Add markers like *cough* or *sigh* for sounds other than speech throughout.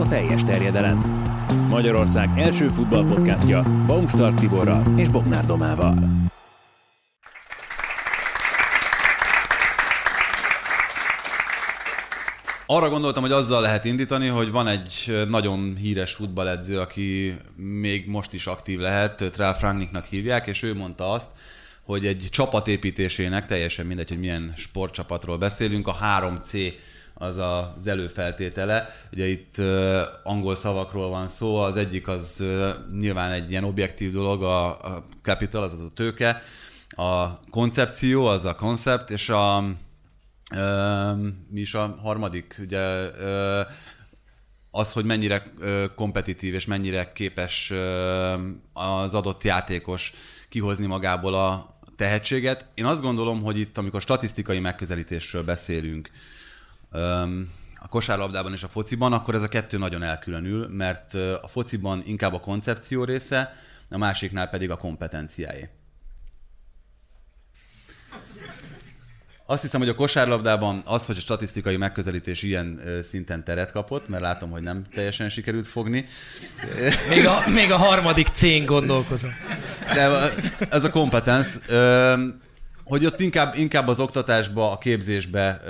a teljes terjedelem. Magyarország első futballpodcastja Baumstark Tiborral és Bognár Domával. Arra gondoltam, hogy azzal lehet indítani, hogy van egy nagyon híres futballedző, aki még most is aktív lehet, Trál Frankniknak hívják, és ő mondta azt, hogy egy csapatépítésének, teljesen mindegy, hogy milyen sportcsapatról beszélünk, a 3C az az előfeltétele. Ugye itt uh, angol szavakról van szó, az egyik az uh, nyilván egy ilyen objektív dolog, a, a capital, az az a tőke, a koncepció, az a koncept, és a uh, mi is a harmadik, ugye uh, az, hogy mennyire kompetitív és mennyire képes az adott játékos kihozni magából a tehetséget. Én azt gondolom, hogy itt, amikor statisztikai megközelítésről beszélünk, a kosárlabdában és a fociban, akkor ez a kettő nagyon elkülönül, mert a fociban inkább a koncepció része, a másiknál pedig a kompetenciáé. Azt hiszem, hogy a kosárlabdában az, hogy a statisztikai megközelítés ilyen szinten teret kapott, mert látom, hogy nem teljesen sikerült fogni. Még a, még a harmadik cén gondolkozom. De ez a kompetens, hogy ott inkább, inkább az oktatásba, a képzésbe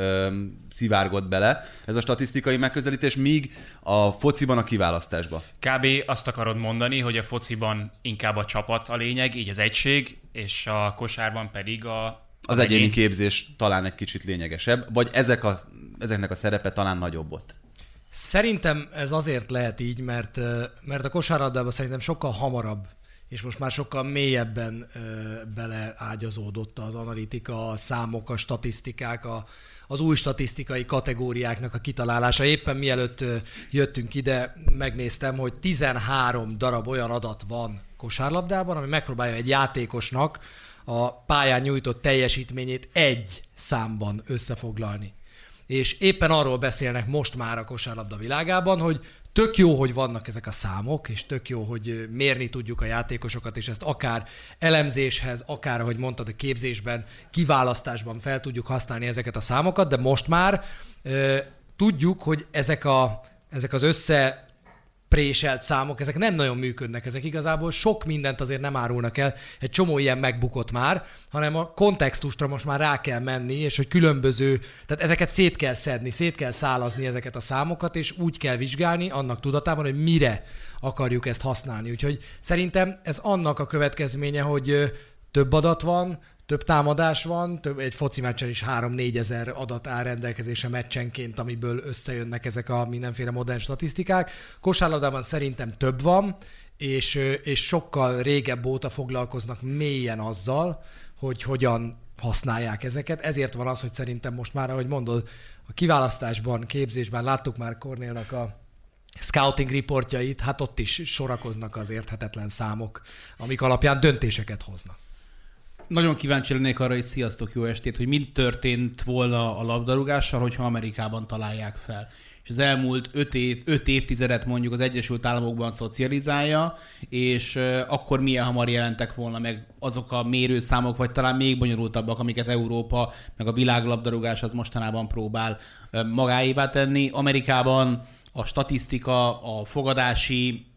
szivárgott bele ez a statisztikai megközelítés, míg a fociban a kiválasztásba. Kb. azt akarod mondani, hogy a fociban inkább a csapat a lényeg, így az egység, és a kosárban pedig a az egyéni egyén. képzés talán egy kicsit lényegesebb, vagy ezek a, ezeknek a szerepe talán nagyobb ott? Szerintem ez azért lehet így, mert, mert a kosárlabdában szerintem sokkal hamarabb és most már sokkal mélyebben ö, beleágyazódott az analitika, a számok, a statisztikák, a, az új statisztikai kategóriáknak a kitalálása. Éppen mielőtt jöttünk ide, megnéztem, hogy 13 darab olyan adat van kosárlabdában, ami megpróbálja egy játékosnak a pályán nyújtott teljesítményét egy számban összefoglalni. És éppen arról beszélnek most már a kosárlabda világában, hogy tök jó, hogy vannak ezek a számok, és tök jó, hogy mérni tudjuk a játékosokat, és ezt akár elemzéshez, akár, ahogy mondtad, a képzésben, kiválasztásban fel tudjuk használni ezeket a számokat, de most már ö, tudjuk, hogy ezek, a, ezek az össze préselt számok, ezek nem nagyon működnek, ezek igazából sok mindent azért nem árulnak el, egy csomó ilyen megbukott már, hanem a kontextusra most már rá kell menni, és hogy különböző, tehát ezeket szét kell szedni, szét kell szálazni ezeket a számokat, és úgy kell vizsgálni annak tudatában, hogy mire akarjuk ezt használni. Úgyhogy szerintem ez annak a következménye, hogy több adat van, több támadás van, több, egy foci meccsen is 3-4 ezer adat áll rendelkezésre meccsenként, amiből összejönnek ezek a mindenféle modern statisztikák. Kosárlabdában szerintem több van, és, és sokkal régebb óta foglalkoznak mélyen azzal, hogy hogyan használják ezeket. Ezért van az, hogy szerintem most már, ahogy mondod, a kiválasztásban, képzésben láttuk már Kornélnak a scouting reportjait, hát ott is sorakoznak az érthetetlen számok, amik alapján döntéseket hoznak. Nagyon kíváncsi lennék arra, hogy sziasztok, jó estét, hogy mind történt volna a labdarúgással, hogyha Amerikában találják fel. És az elmúlt öt, év, öt évtizedet mondjuk az Egyesült Államokban szocializálja, és akkor milyen hamar jelentek volna meg azok a mérőszámok, vagy talán még bonyolultabbak, amiket Európa, meg a világlabdarúgás az mostanában próbál magáévá tenni. Amerikában a statisztika, a fogadási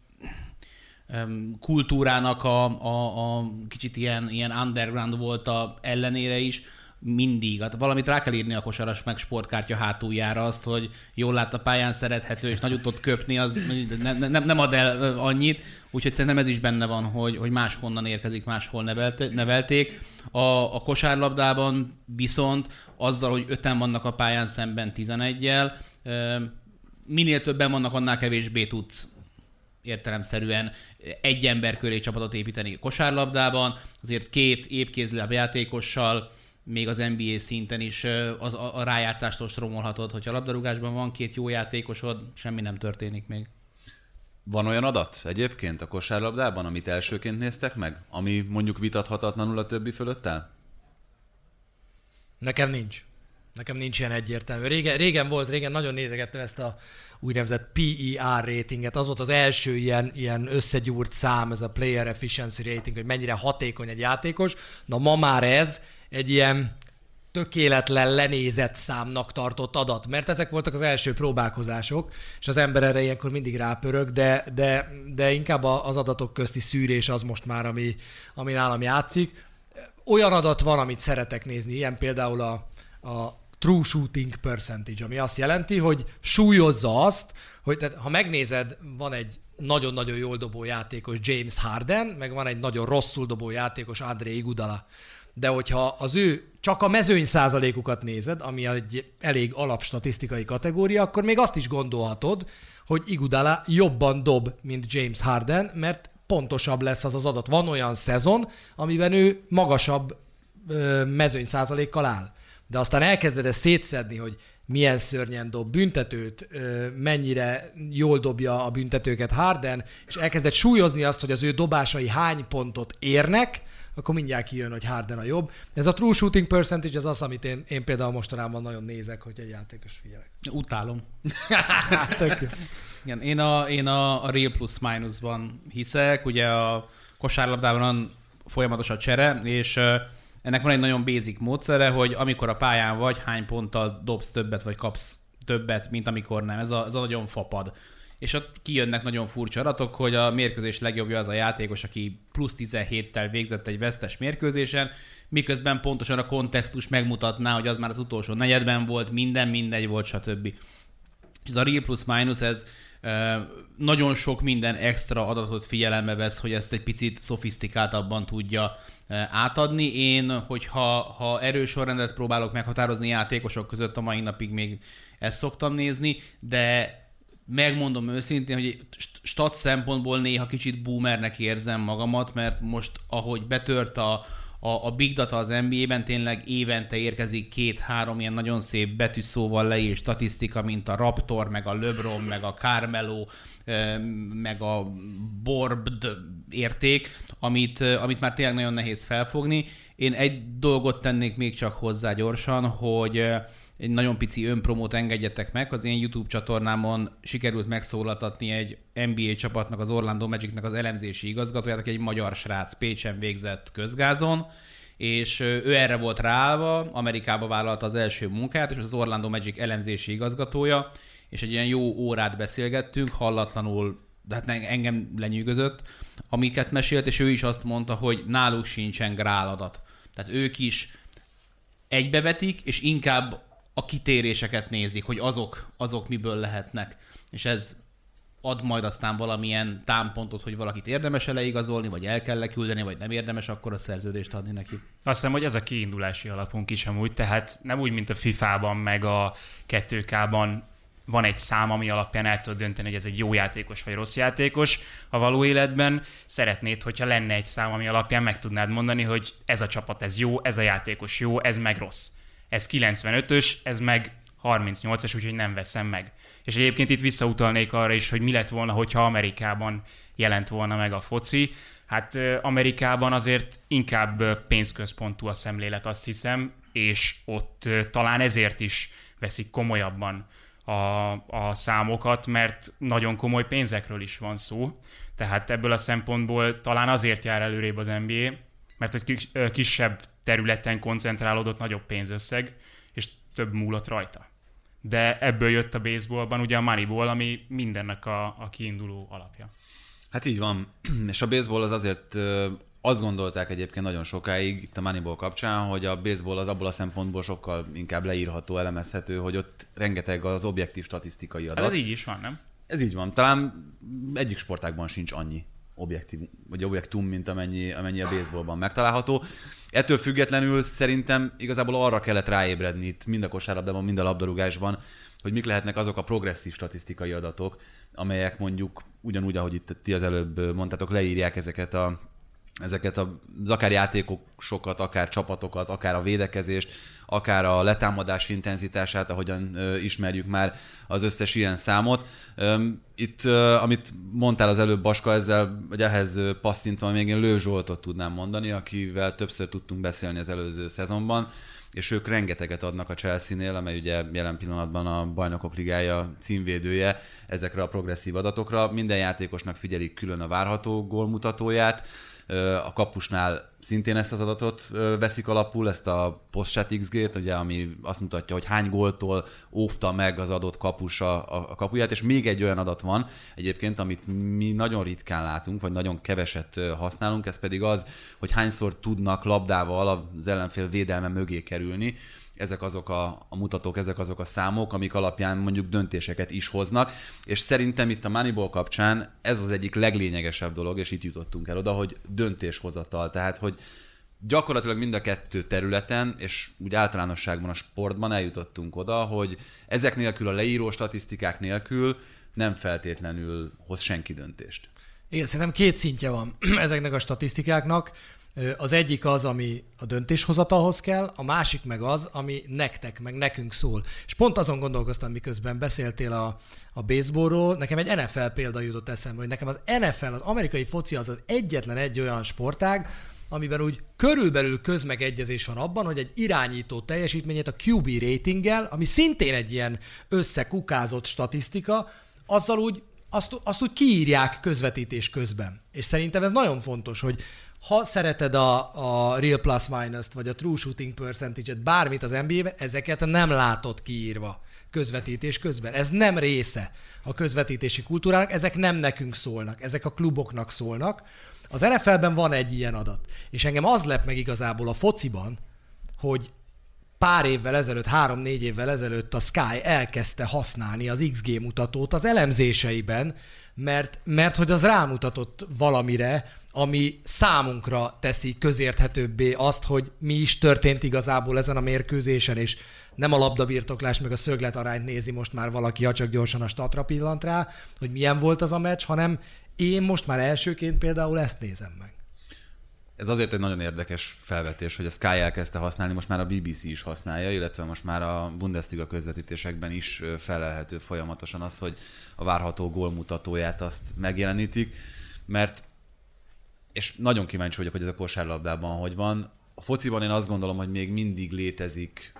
kultúrának a, a, a kicsit ilyen, ilyen underground volt a ellenére is, mindig. Hát valamit rá kell írni a kosaras meg sportkártya hátuljára azt, hogy jól lát a pályán, szerethető, és nagyot tud köpni, az ne, ne, nem ad el annyit. Úgyhogy szerintem ez is benne van, hogy, hogy máshonnan érkezik, máshol nevelték. A, a kosárlabdában viszont azzal, hogy öten vannak a pályán szemben 11-jel, minél többen vannak, annál kevésbé tudsz értelemszerűen egy ember köré csapatot építeni kosárlabdában, azért két épkézláb játékossal, még az NBA szinten is az, a, a rájátszástól romolhatod, hogyha labdarúgásban van két jó játékosod, semmi nem történik még. Van olyan adat egyébként a kosárlabdában, amit elsőként néztek meg, ami mondjuk vitathatatlanul a többi fölött áll? Nekem nincs. Nekem nincs ilyen egyértelmű. Régen, régen volt, régen nagyon nézegettem ezt a úgynevezett PER ratinget. Az volt az első ilyen, ilyen összegyúrt szám, ez a Player Efficiency Rating, hogy mennyire hatékony egy játékos. Na ma már ez egy ilyen tökéletlen lenézett számnak tartott adat, mert ezek voltak az első próbálkozások, és az ember erre ilyenkor mindig rápörög, de, de, de inkább az adatok közti szűrés az most már, ami, ami nálam játszik. Olyan adat van, amit szeretek nézni, ilyen például a, a true shooting percentage, ami azt jelenti, hogy súlyozza azt, hogy tehát, ha megnézed, van egy nagyon-nagyon jól dobó játékos James Harden, meg van egy nagyon rosszul dobó játékos André Igudala. De hogyha az ő csak a mezőny százalékukat nézed, ami egy elég alapstatisztikai kategória, akkor még azt is gondolhatod, hogy Igudala jobban dob, mint James Harden, mert pontosabb lesz az az adat. Van olyan szezon, amiben ő magasabb mezőny százalékkal áll. De aztán elkezded ezt szétszedni, hogy milyen szörnyen dob büntetőt, mennyire jól dobja a büntetőket Harden, és elkezdett súlyozni azt, hogy az ő dobásai hány pontot érnek, akkor mindjárt kijön, hogy Harden a jobb. Ez a true shooting percentage az az, amit én, én például mostanában nagyon nézek, hogy egy játékos figyelek. Utálom. *laughs* Tök jó. Igen, én a, én a, a real plus minusban hiszek, ugye a kosárlabdában folyamatos a csere, és ennek van egy nagyon basic módszere, hogy amikor a pályán vagy, hány ponttal dobsz többet, vagy kapsz többet, mint amikor nem. Ez a, ez a nagyon fapad. És ott kijönnek nagyon furcsa adatok, hogy a mérkőzés legjobbja az a játékos, aki plusz 17-tel végzett egy vesztes mérkőzésen, miközben pontosan a kontextus megmutatná, hogy az már az utolsó negyedben volt, minden mindegy volt, stb. És ez a real plus minus, ez nagyon sok minden extra adatot figyelembe vesz, hogy ezt egy picit szofisztikáltabban tudja átadni. Én, hogyha ha erős sorrendet próbálok meghatározni játékosok között, a mai napig még ezt szoktam nézni, de megmondom őszintén, hogy stat szempontból néha kicsit boomernek érzem magamat, mert most ahogy betört a, a, a big data az NBA-ben tényleg évente érkezik két-három ilyen nagyon szép betűszóval leírt statisztika, mint a Raptor, meg a LeBron, meg a Carmelo, meg a Borbd érték, amit, amit már tényleg nagyon nehéz felfogni. Én egy dolgot tennék még csak hozzá gyorsan, hogy egy nagyon pici önpromót engedjetek meg. Az én YouTube csatornámon sikerült megszólaltatni egy NBA csapatnak, az Orlando Magicnek az elemzési igazgatóját, aki egy magyar srác, Pécsen végzett közgázon, és ő erre volt ráállva, Amerikába vállalta az első munkát, és az Orlando Magic elemzési igazgatója, és egy ilyen jó órát beszélgettünk, hallatlanul, de hát engem lenyűgözött, amiket mesélt, és ő is azt mondta, hogy náluk sincsen gráladat. Tehát ők is egybevetik, és inkább a kitéréseket nézik, hogy azok, azok miből lehetnek. És ez ad majd aztán valamilyen támpontot, hogy valakit érdemes leigazolni, vagy el kell leküldeni, vagy nem érdemes akkor a szerződést adni neki. Azt hiszem, hogy ez a kiindulási alapunk is amúgy, tehát nem úgy, mint a FIFA-ban, meg a 2K-ban van egy szám, ami alapján el tudod dönteni, hogy ez egy jó játékos vagy rossz játékos. A való életben szeretnéd, hogyha lenne egy szám, ami alapján meg tudnád mondani, hogy ez a csapat ez jó, ez a játékos jó, ez meg rossz ez 95-ös, ez meg 38-as, úgyhogy nem veszem meg. És egyébként itt visszautalnék arra is, hogy mi lett volna, hogyha Amerikában jelent volna meg a foci. Hát Amerikában azért inkább pénzközpontú a szemlélet, azt hiszem, és ott talán ezért is veszik komolyabban a, a számokat, mert nagyon komoly pénzekről is van szó. Tehát ebből a szempontból talán azért jár előrébb az NBA, mert hogy kisebb területen koncentrálódott nagyobb pénzösszeg, és több múlott rajta. De ebből jött a baseballban ugye a Moneyball, ami mindennek a, a kiinduló alapja. Hát így van, *clears throat* és a baseball az azért azt gondolták egyébként nagyon sokáig itt a Moneyball kapcsán, hogy a baseball az abból a szempontból sokkal inkább leírható, elemezhető, hogy ott rengeteg az objektív statisztikai adat. Hát ez így is van, nem? Ez így van. Talán egyik sportágban sincs annyi objektív, vagy objektum, mint amennyi, amennyi a baseballban megtalálható. Ettől függetlenül szerintem igazából arra kellett ráébredni itt mind a kosárlabdában, mind a labdarúgásban, hogy mik lehetnek azok a progresszív statisztikai adatok, amelyek mondjuk ugyanúgy, ahogy itt ti az előbb mondtátok, leírják ezeket a ezeket az akár játékosokat, akár csapatokat, akár a védekezést, akár a letámadás intenzitását, ahogyan ismerjük már az összes ilyen számot. Itt, amit mondtál az előbb, Baska, ezzel, vagy ehhez passzintva még én Lő Zsoltot tudnám mondani, akivel többször tudtunk beszélni az előző szezonban, és ők rengeteget adnak a Chelsea-nél, amely ugye jelen pillanatban a Bajnokok Ligája címvédője ezekre a progresszív adatokra. Minden játékosnak figyelik külön a várható gólmutatóját, a kapusnál szintén ezt az adatot veszik alapul, ezt a post XG-t, ugye, ami azt mutatja, hogy hány góltól óvta meg az adott kapus a, a kapuját, és még egy olyan adat van egyébként, amit mi nagyon ritkán látunk, vagy nagyon keveset használunk, ez pedig az, hogy hányszor tudnak labdával az ellenfél védelme mögé kerülni, ezek azok a, a mutatók, ezek azok a számok, amik alapján mondjuk döntéseket is hoznak, és szerintem itt a Moneyball kapcsán ez az egyik leglényegesebb dolog, és itt jutottunk el oda, hogy döntéshozatal, tehát hogy gyakorlatilag mind a kettő területen, és úgy általánosságban a sportban eljutottunk oda, hogy ezek nélkül, a leíró statisztikák nélkül nem feltétlenül hoz senki döntést. Igen, szerintem két szintje van *clears throat* ezeknek a statisztikáknak. Az egyik az, ami a döntéshozatalhoz kell, a másik meg az, ami nektek, meg nekünk szól. És pont azon gondolkoztam, miközben beszéltél a, a baseballról, nekem egy NFL példa jutott eszembe, hogy nekem az NFL, az amerikai foci az az egyetlen egy olyan sportág, amiben úgy körülbelül közmegegyezés van abban, hogy egy irányító teljesítményét a QB ratinggel, ami szintén egy ilyen összekukázott statisztika, azzal úgy azt, azt úgy kiírják közvetítés közben. És szerintem ez nagyon fontos, hogy ha szereted a, a Real Plus Minus-t, vagy a True Shooting Percentage-et, bármit az NBA-ben, ezeket nem látod kiírva közvetítés közben. Ez nem része a közvetítési kultúrának, ezek nem nekünk szólnak, ezek a kluboknak szólnak. Az NFL-ben van egy ilyen adat, és engem az lep meg igazából a fociban, hogy pár évvel ezelőtt, három-négy évvel ezelőtt a Sky elkezdte használni az XG mutatót az elemzéseiben, mert, mert hogy az rámutatott valamire, ami számunkra teszi közérthetőbbé azt, hogy mi is történt igazából ezen a mérkőzésen, és nem a labdabirtoklás meg a szöglet arányt nézi most már valaki, ha csak gyorsan a statra pillant rá, hogy milyen volt az a meccs, hanem én most már elsőként például ezt nézem meg. Ez azért egy nagyon érdekes felvetés, hogy a Sky elkezdte használni, most már a BBC is használja, illetve most már a Bundesliga közvetítésekben is felelhető folyamatosan az, hogy a várható gólmutatóját azt megjelenítik, mert és nagyon kíváncsi vagyok, hogy ez a kosárlabdában hogy van. A fociban én azt gondolom, hogy még mindig létezik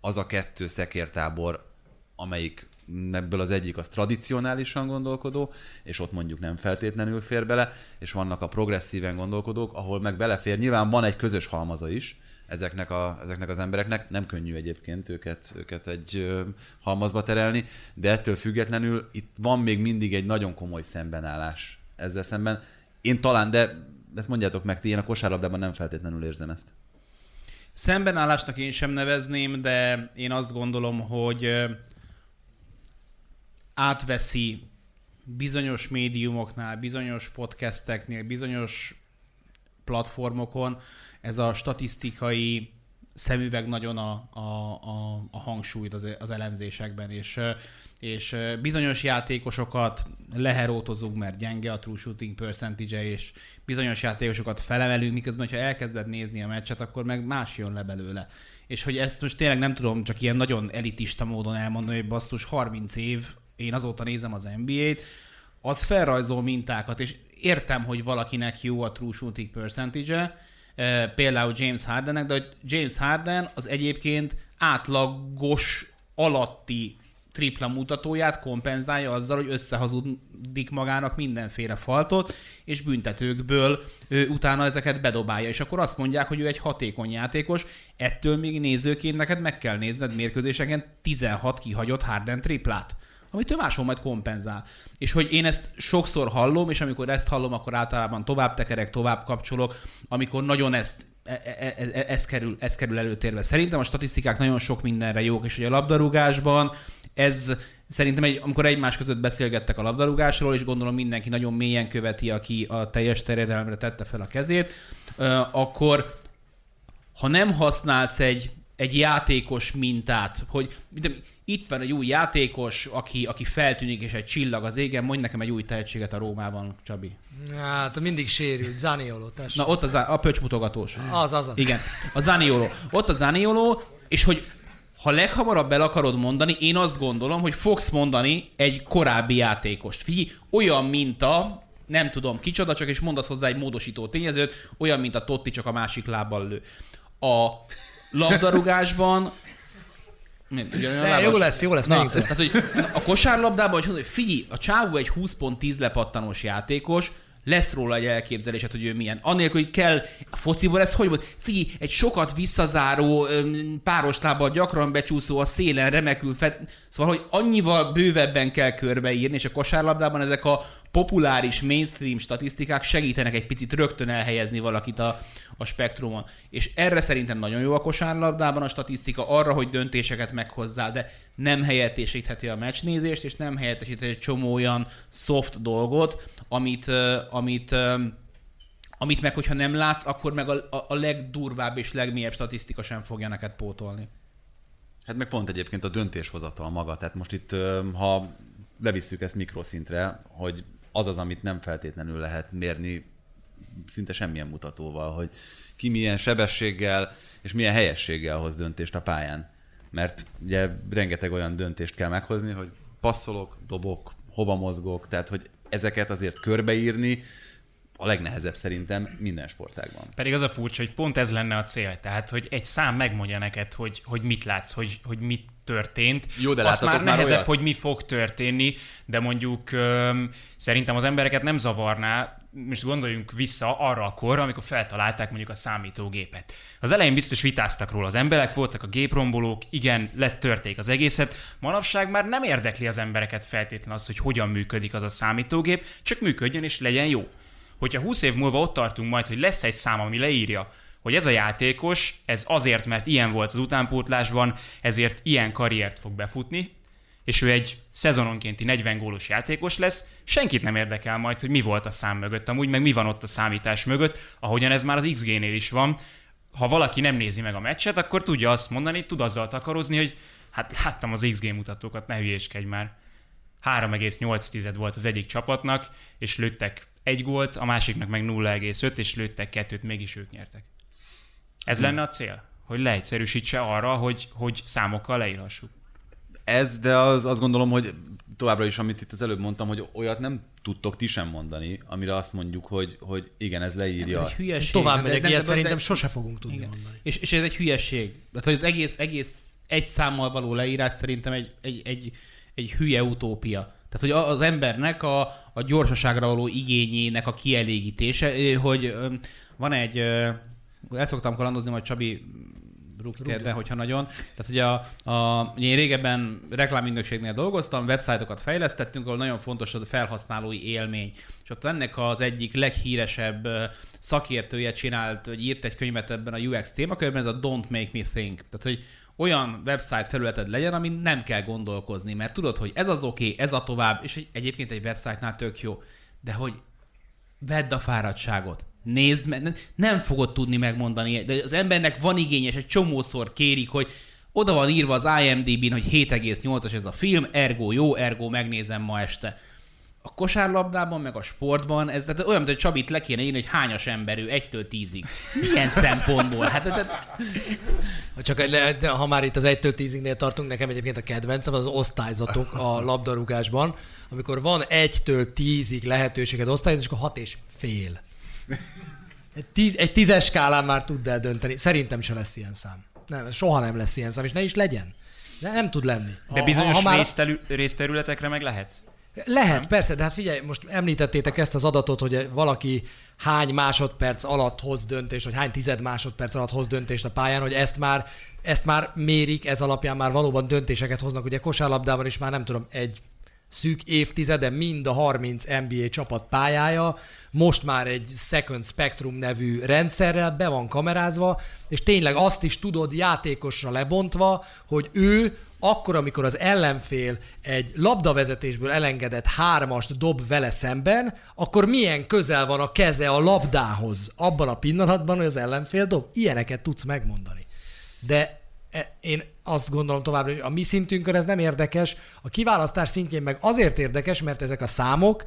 az a kettő szekértábor, amelyik ebből az egyik az tradicionálisan gondolkodó, és ott mondjuk nem feltétlenül fér bele, és vannak a progresszíven gondolkodók, ahol meg belefér. Nyilván van egy közös halmaza is, ezeknek, a, ezeknek az embereknek. Nem könnyű egyébként őket, őket egy halmazba terelni, de ettől függetlenül itt van még mindig egy nagyon komoly szembenállás ezzel szemben. Én talán, de ezt mondjátok meg, ti én a kosárlabdában nem feltétlenül érzem ezt. Szembenállásnak én sem nevezném, de én azt gondolom, hogy átveszi bizonyos médiumoknál, bizonyos podcasteknél, bizonyos platformokon ez a statisztikai szemüveg nagyon a, a, a, a hangsúlyt az, az elemzésekben, és, és bizonyos játékosokat leherótozunk, mert gyenge a true shooting percentage és bizonyos játékosokat felemelünk, miközben, ha elkezded nézni a meccset, akkor meg más jön le belőle. És hogy ezt most tényleg nem tudom csak ilyen nagyon elitista módon elmondani, hogy basszus 30 év, én azóta nézem az NBA-t, az felrajzol mintákat, és értem, hogy valakinek jó a true shooting percentage például James Hardennek, de hogy James Harden az egyébként átlagos alatti tripla mutatóját kompenzálja azzal, hogy összehazudik magának mindenféle faltot, és büntetőkből ő utána ezeket bedobálja. És akkor azt mondják, hogy ő egy hatékony játékos, ettől még nézőként neked meg kell nézned mérkőzéseken 16 kihagyott Harden triplát amit ő máshol majd kompenzál. És hogy én ezt sokszor hallom, és amikor ezt hallom, akkor általában tovább tekerek, tovább kapcsolok, amikor nagyon ezt e, e, e, e, ez, kerül, ez kerül előtérbe. Szerintem a statisztikák nagyon sok mindenre jók, és hogy a labdarúgásban ez szerintem, egy, amikor egymás között beszélgettek a labdarúgásról, és gondolom mindenki nagyon mélyen követi, aki a teljes terjedelemre tette fel a kezét, akkor ha nem használsz egy, egy játékos mintát, hogy itt van egy új játékos, aki, aki feltűnik, és egy csillag az égen, mondj nekem egy új tehetséget a Rómában, Csabi. Hát mindig sérült, Zaniolo, tessék. Na ott a, a pöcsmutogatós. Az, az. Igen, a Zaniolo. Ott a Zaniolo, és hogy ha leghamarabb el akarod mondani, én azt gondolom, hogy fogsz mondani egy korábbi játékost. Figyelj, olyan minta, nem tudom kicsoda, csak és mondasz hozzá egy módosító tényezőt, olyan, mint a Totti, csak a másik lábbal lő. A labdarúgásban ne, jó lesz, jó lesz, Na, tehát, hogy a kosárlabdában, hogy, hogy figyelj, a csávó egy 20 pont 10 lepattanós játékos, lesz róla egy elképzelésed, hogy ő milyen. Anélkül, hogy kell, a fociból ez hogy volt? Figyelj, egy sokat visszazáró, páros lábbal gyakran becsúszó a szélen, remekül fed... Szóval, hogy annyival bővebben kell körbeírni, és a kosárlabdában ezek a populáris mainstream statisztikák segítenek egy picit rögtön elhelyezni valakit a, a spektrumon. És erre szerintem nagyon jó a kosárlabdában a statisztika, arra, hogy döntéseket meghozzá, de nem helyettesítheti a meccsnézést, és nem helyettesítheti egy csomó olyan soft dolgot, amit, amit amit meg, hogyha nem látsz, akkor meg a, a, a legdurvább és legmélyebb statisztika sem fogja neked pótolni. Hát meg pont egyébként a döntéshozatal maga. Tehát most itt, ha levisszük ezt mikroszintre, hogy az az, amit nem feltétlenül lehet mérni szinte semmilyen mutatóval, hogy ki milyen sebességgel és milyen helyességgel hoz döntést a pályán. Mert ugye rengeteg olyan döntést kell meghozni, hogy passzolok, dobok, hova mozgok, tehát hogy ezeket azért körbeírni, a legnehezebb szerintem minden sportágban. Pedig az a furcsa, hogy pont ez lenne a cél. Tehát, hogy egy szám megmondja neked, hogy, hogy mit látsz, hogy, hogy mit történt. Jó, de Azt már már nehezebb, olyat? hogy mi fog történni, de mondjuk öm, szerintem az embereket nem zavarná, most gondoljunk vissza arra a korra, amikor feltalálták mondjuk a számítógépet. Az elején biztos vitáztak róla az emberek, voltak a géprombolók, igen, lettörték az egészet. Manapság már nem érdekli az embereket feltétlenül az, hogy hogyan működik az a számítógép, csak működjön és legyen jó. Hogyha 20 év múlva ott tartunk majd, hogy lesz egy szám, ami leírja, hogy ez a játékos, ez azért, mert ilyen volt az utánpótlásban, ezért ilyen karriert fog befutni, és ő egy szezononkénti 40 gólos játékos lesz, senkit nem érdekel majd, hogy mi volt a szám mögött, amúgy meg mi van ott a számítás mögött, ahogyan ez már az XG-nél is van. Ha valaki nem nézi meg a meccset, akkor tudja azt mondani, tud azzal takarozni, hogy hát láttam az XG mutatókat, ne hülyéskedj már. 3,8 volt az egyik csapatnak, és lőttek egy gólt, a másiknak meg 0,5, és lőttek kettőt, mégis ők nyertek. Ez Hm. lenne a cél? Hogy leegyszerűsítse arra, hogy, hogy számokkal leírhassuk. Ez, de az, azt gondolom, hogy továbbra is, amit itt az előbb mondtam, hogy olyat nem tudtok ti sem mondani, amire azt mondjuk, hogy, hogy igen, ez leírja Ez azt. egy hülyeség. Tovább De- megyek, ilyet szerintem de- sose fogunk tudni Igen. mondani. És, és ez egy hülyeség. Tehát, hogy az egész, egész egy számmal való leírás szerintem egy, egy, egy, egy hülye utópia. Tehát, hogy az embernek a, a gyorsaságra való igényének a kielégítése, hogy van egy, el szoktam kalandozni, majd Csabi rúgtérde, hogyha nagyon. Tehát ugye a, a, én régebben reklámügynökségnél dolgoztam, websájtokat fejlesztettünk, ahol nagyon fontos az a felhasználói élmény. És ott ennek az egyik leghíresebb szakértője csinált, hogy írt egy könyvet ebben a UX témakörben, ez a Don't Make Me Think. Tehát, hogy olyan website felületed legyen, amin nem kell gondolkozni, mert tudod, hogy ez az oké, okay, ez a tovább, és egy, egyébként egy website-nál tök jó, de hogy vedd a fáradtságot, nézd meg, nem, fogod tudni megmondani, de az embernek van igény, és egy csomószor kérik, hogy oda van írva az IMDb-n, hogy 7,8-as ez a film, ergo jó, ergo megnézem ma este. A kosárlabdában, meg a sportban, ez tehát olyan, mint hogy Csabit le kéne írni, hogy hányas ember ő, 1-től 10-ig. Milyen *laughs* szempontból? Hát, tehát, Csak de ha már itt az 1-től 10-nél tartunk, nekem egyébként a kedvencem az osztályzatok a labdarúgásban, amikor van 1-től 10-ig lehetőséged osztályozni, és akkor 6 és fél. Egy, tíz, egy tízes skálán már tudd el dönteni. Szerintem se lesz ilyen szám. Nem, soha nem lesz ilyen szám, és ne is legyen. De nem tud lenni. De bizonyos ha, ha már... részterü- részterületekre meg lehet. Lehet, persze, de hát figyelj, most említettétek ezt az adatot, hogy valaki hány másodperc alatt hoz döntést, vagy hány tized másodperc alatt hoz döntést a pályán, hogy ezt már, ezt már mérik, ez alapján már valóban döntéseket hoznak. Ugye kosárlabdában is már nem tudom, egy szűk évtizede mind a 30 NBA csapat pályája, most már egy Second Spectrum nevű rendszerrel be van kamerázva, és tényleg azt is tudod játékosra lebontva, hogy ő akkor, amikor az ellenfél egy labdavezetésből elengedett hármast dob vele szemben, akkor milyen közel van a keze a labdához abban a pillanatban, hogy az ellenfél dob. Ilyeneket tudsz megmondani. De e- én azt gondolom továbbra, hogy a mi szintünkön ez nem érdekes, a kiválasztás szintjén meg azért érdekes, mert ezek a számok,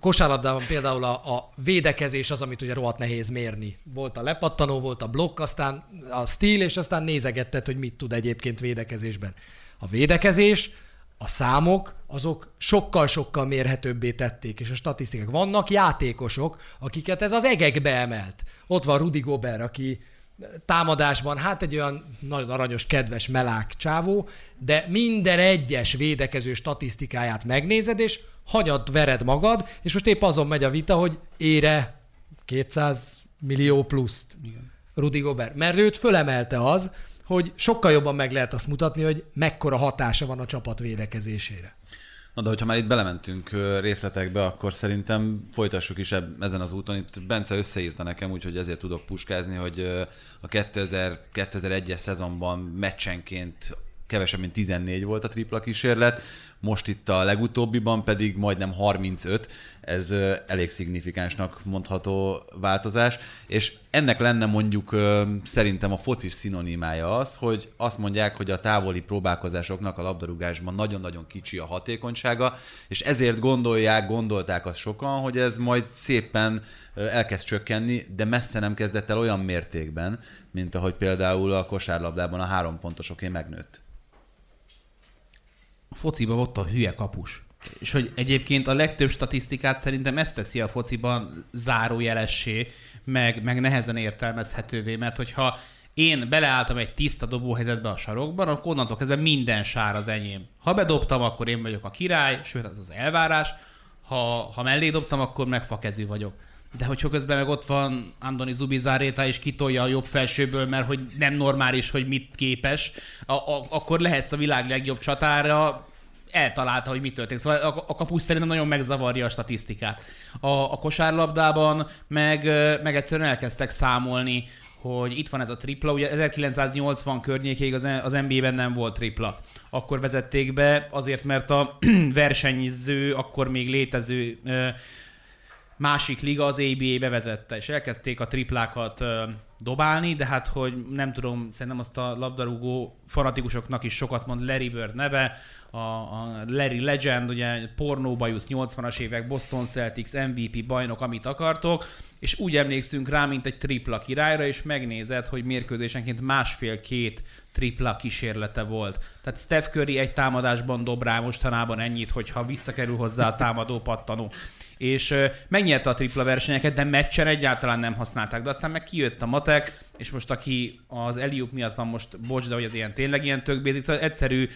kosárlabdában például a, a védekezés az, amit ugye rohadt nehéz mérni. Volt a lepattanó, volt a blokk, aztán a stíl, és aztán nézegetted, hogy mit tud egyébként védekezésben. A védekezés, a számok, azok sokkal-sokkal mérhetőbbé tették, és a statisztikák. Vannak játékosok, akiket ez az egekbe emelt. Ott van Rudi Gobert, aki támadásban, hát egy olyan nagyon aranyos, kedves melák csávó, de minden egyes védekező statisztikáját megnézed, és hagyat vered magad, és most épp azon megy a vita, hogy ére 200 millió pluszt. Igen. Rudi Gobert. Mert őt fölemelte az, hogy sokkal jobban meg lehet azt mutatni, hogy mekkora hatása van a csapat védekezésére. Na de hogyha már itt belementünk részletekbe, akkor szerintem folytassuk is ezen az úton. Itt Bence összeírta nekem, úgyhogy ezért tudok puskázni, hogy a 2000, 2001-es szezonban meccsenként kevesebb, mint 14 volt a tripla kísérlet, most itt a legutóbbiban pedig majdnem 35, ez elég szignifikánsnak mondható változás, és ennek lenne mondjuk szerintem a focis szinonimája az, hogy azt mondják, hogy a távoli próbálkozásoknak a labdarúgásban nagyon-nagyon kicsi a hatékonysága, és ezért gondolják, gondolták azt sokan, hogy ez majd szépen elkezd csökkenni, de messze nem kezdett el olyan mértékben, mint ahogy például a kosárlabdában a három pontosoké megnőtt fociban ott a hülye kapus. És hogy egyébként a legtöbb statisztikát szerintem ezt teszi a fociban zárójelessé, meg, meg nehezen értelmezhetővé, mert hogyha én beleálltam egy tiszta dobóhelyzetbe a sarokban, akkor onnantól kezdve minden sár az enyém. Ha bedobtam, akkor én vagyok a király, sőt, az az elvárás. Ha, ha mellé dobtam, akkor megfakezű vagyok. De hogyha közben meg ott van Andoni Zubizáréta és kitolja a jobb felsőből, mert hogy nem normális, hogy mit képes, a, a, akkor lehetsz a világ legjobb csatára, eltalálta, hogy mi történik. Szóval a, a kapus szerintem nagyon megzavarja a statisztikát. A, a kosárlabdában meg, meg egyszerűen elkezdtek számolni, hogy itt van ez a tripla, ugye 1980 környékéig az, az NBA-ben nem volt tripla. Akkor vezették be, azért mert a *clears throat* versenyző, akkor még létező másik liga az ABA bevezette, és elkezdték a triplákat dobálni, de hát, hogy nem tudom, szerintem azt a labdarúgó fanatikusoknak is sokat mond Larry Bird neve, a, a Larry Legend, ugye pornóbajusz 80-as évek, Boston Celtics, MVP bajnok, amit akartok, és úgy emlékszünk rá, mint egy tripla királyra, és megnézed, hogy mérkőzésenként másfél-két tripla kísérlete volt. Tehát Steph Curry egy támadásban dob rá mostanában ennyit, hogyha visszakerül hozzá a támadó pattanó és megnyerte a tripla versenyeket, de meccsen egyáltalán nem használták. De aztán meg kijött a matek, és most aki az Eliup miatt van most, bocs, de hogy az ilyen tényleg ilyen tök basic, szóval egyszerű,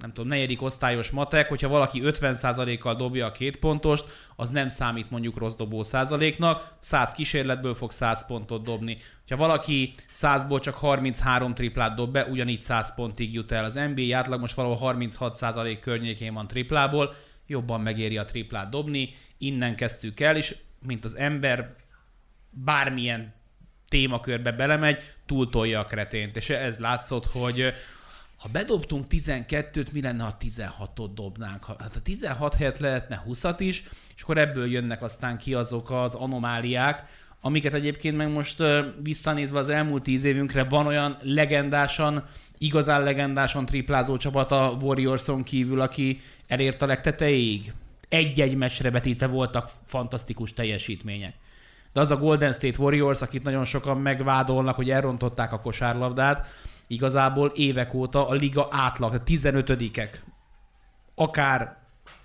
nem tudom, negyedik osztályos matek, hogyha valaki 50%-kal dobja a két pontost, az nem számít mondjuk rossz dobó százaléknak, 100 kísérletből fog 100 pontot dobni. Ha valaki 100-ból csak 33 triplát dob be, ugyanígy 100 pontig jut el. Az NBA átlag most valahol 36% környékén van triplából, jobban megéri a triplát dobni, innen kezdtük el, és mint az ember bármilyen témakörbe belemegy, túltolja a kretént. És ez látszott, hogy ha bedobtunk 12-t, mi lenne, ha 16-ot dobnánk? Hát a 16 helyett lehetne 20-at is, és akkor ebből jönnek aztán ki azok az anomáliák, amiket egyébként meg most visszanézve az elmúlt tíz évünkre van olyan legendásan, igazán legendásan triplázó csapat a Warriorson kívül, aki elért a legtetejéig. Egy-egy meccsre vetítve voltak fantasztikus teljesítmények. De az a Golden State Warriors, akit nagyon sokan megvádolnak, hogy elrontották a kosárlabdát, igazából évek óta a liga átlag, a 15-ek. Akár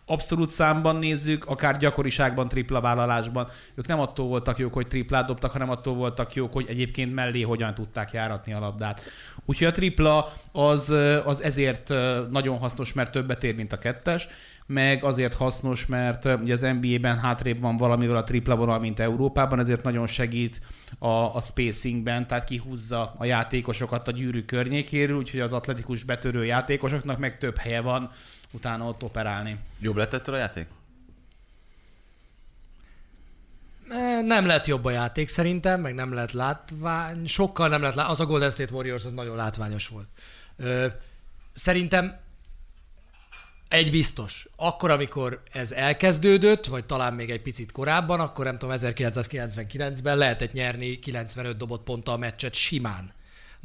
abszolút számban nézzük, akár gyakoriságban, tripla vállalásban. Ők nem attól voltak jók, hogy triplát dobtak, hanem attól voltak jók, hogy egyébként mellé hogyan tudták járatni a labdát. Úgyhogy a tripla az, az ezért nagyon hasznos, mert többet ér, mint a kettes meg azért hasznos, mert ugye az NBA-ben hátrébb van valamivel a tripla vonal, mint Európában, ezért nagyon segít a, a spacingben, tehát kihúzza a játékosokat a gyűrű környékéről, úgyhogy az atletikus betörő játékosoknak meg több helye van utána ott operálni. Jobb lett ettől a játék? Nem lett jobb a játék szerintem, meg nem lett látvány, sokkal nem lett látvány. Az a Golden State Warriors az nagyon látványos volt. Szerintem egy biztos. Akkor, amikor ez elkezdődött, vagy talán még egy picit korábban, akkor nem tudom, 1999-ben lehetett nyerni 95 dobott ponttal a meccset simán.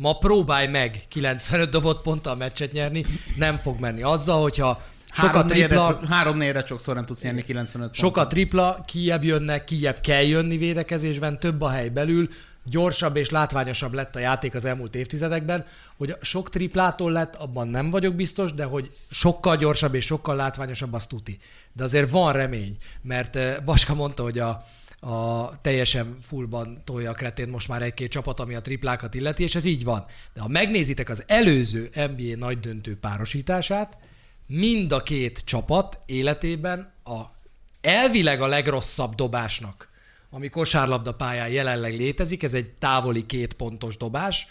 Ma próbálj meg 95 dobott ponttal meccset nyerni, nem fog menni. Azzal, hogyha Sokat tripla... Három négyre sokszor nem tudsz nyerni 95 Sokat tripla, kijebb jönnek, kijebb kell jönni védekezésben, több a hely belül, gyorsabb és látványosabb lett a játék az elmúlt évtizedekben, hogy sok triplától lett, abban nem vagyok biztos, de hogy sokkal gyorsabb és sokkal látványosabb, az tuti. De azért van remény, mert eh, Baska mondta, hogy a, a teljesen fullban tolja a kretén most már egy-két csapat, ami a triplákat illeti, és ez így van. De ha megnézitek az előző NBA nagy döntő párosítását, mind a két csapat életében a elvileg a legrosszabb dobásnak, ami kosárlabda pályán jelenleg létezik, ez egy távoli két pontos dobás,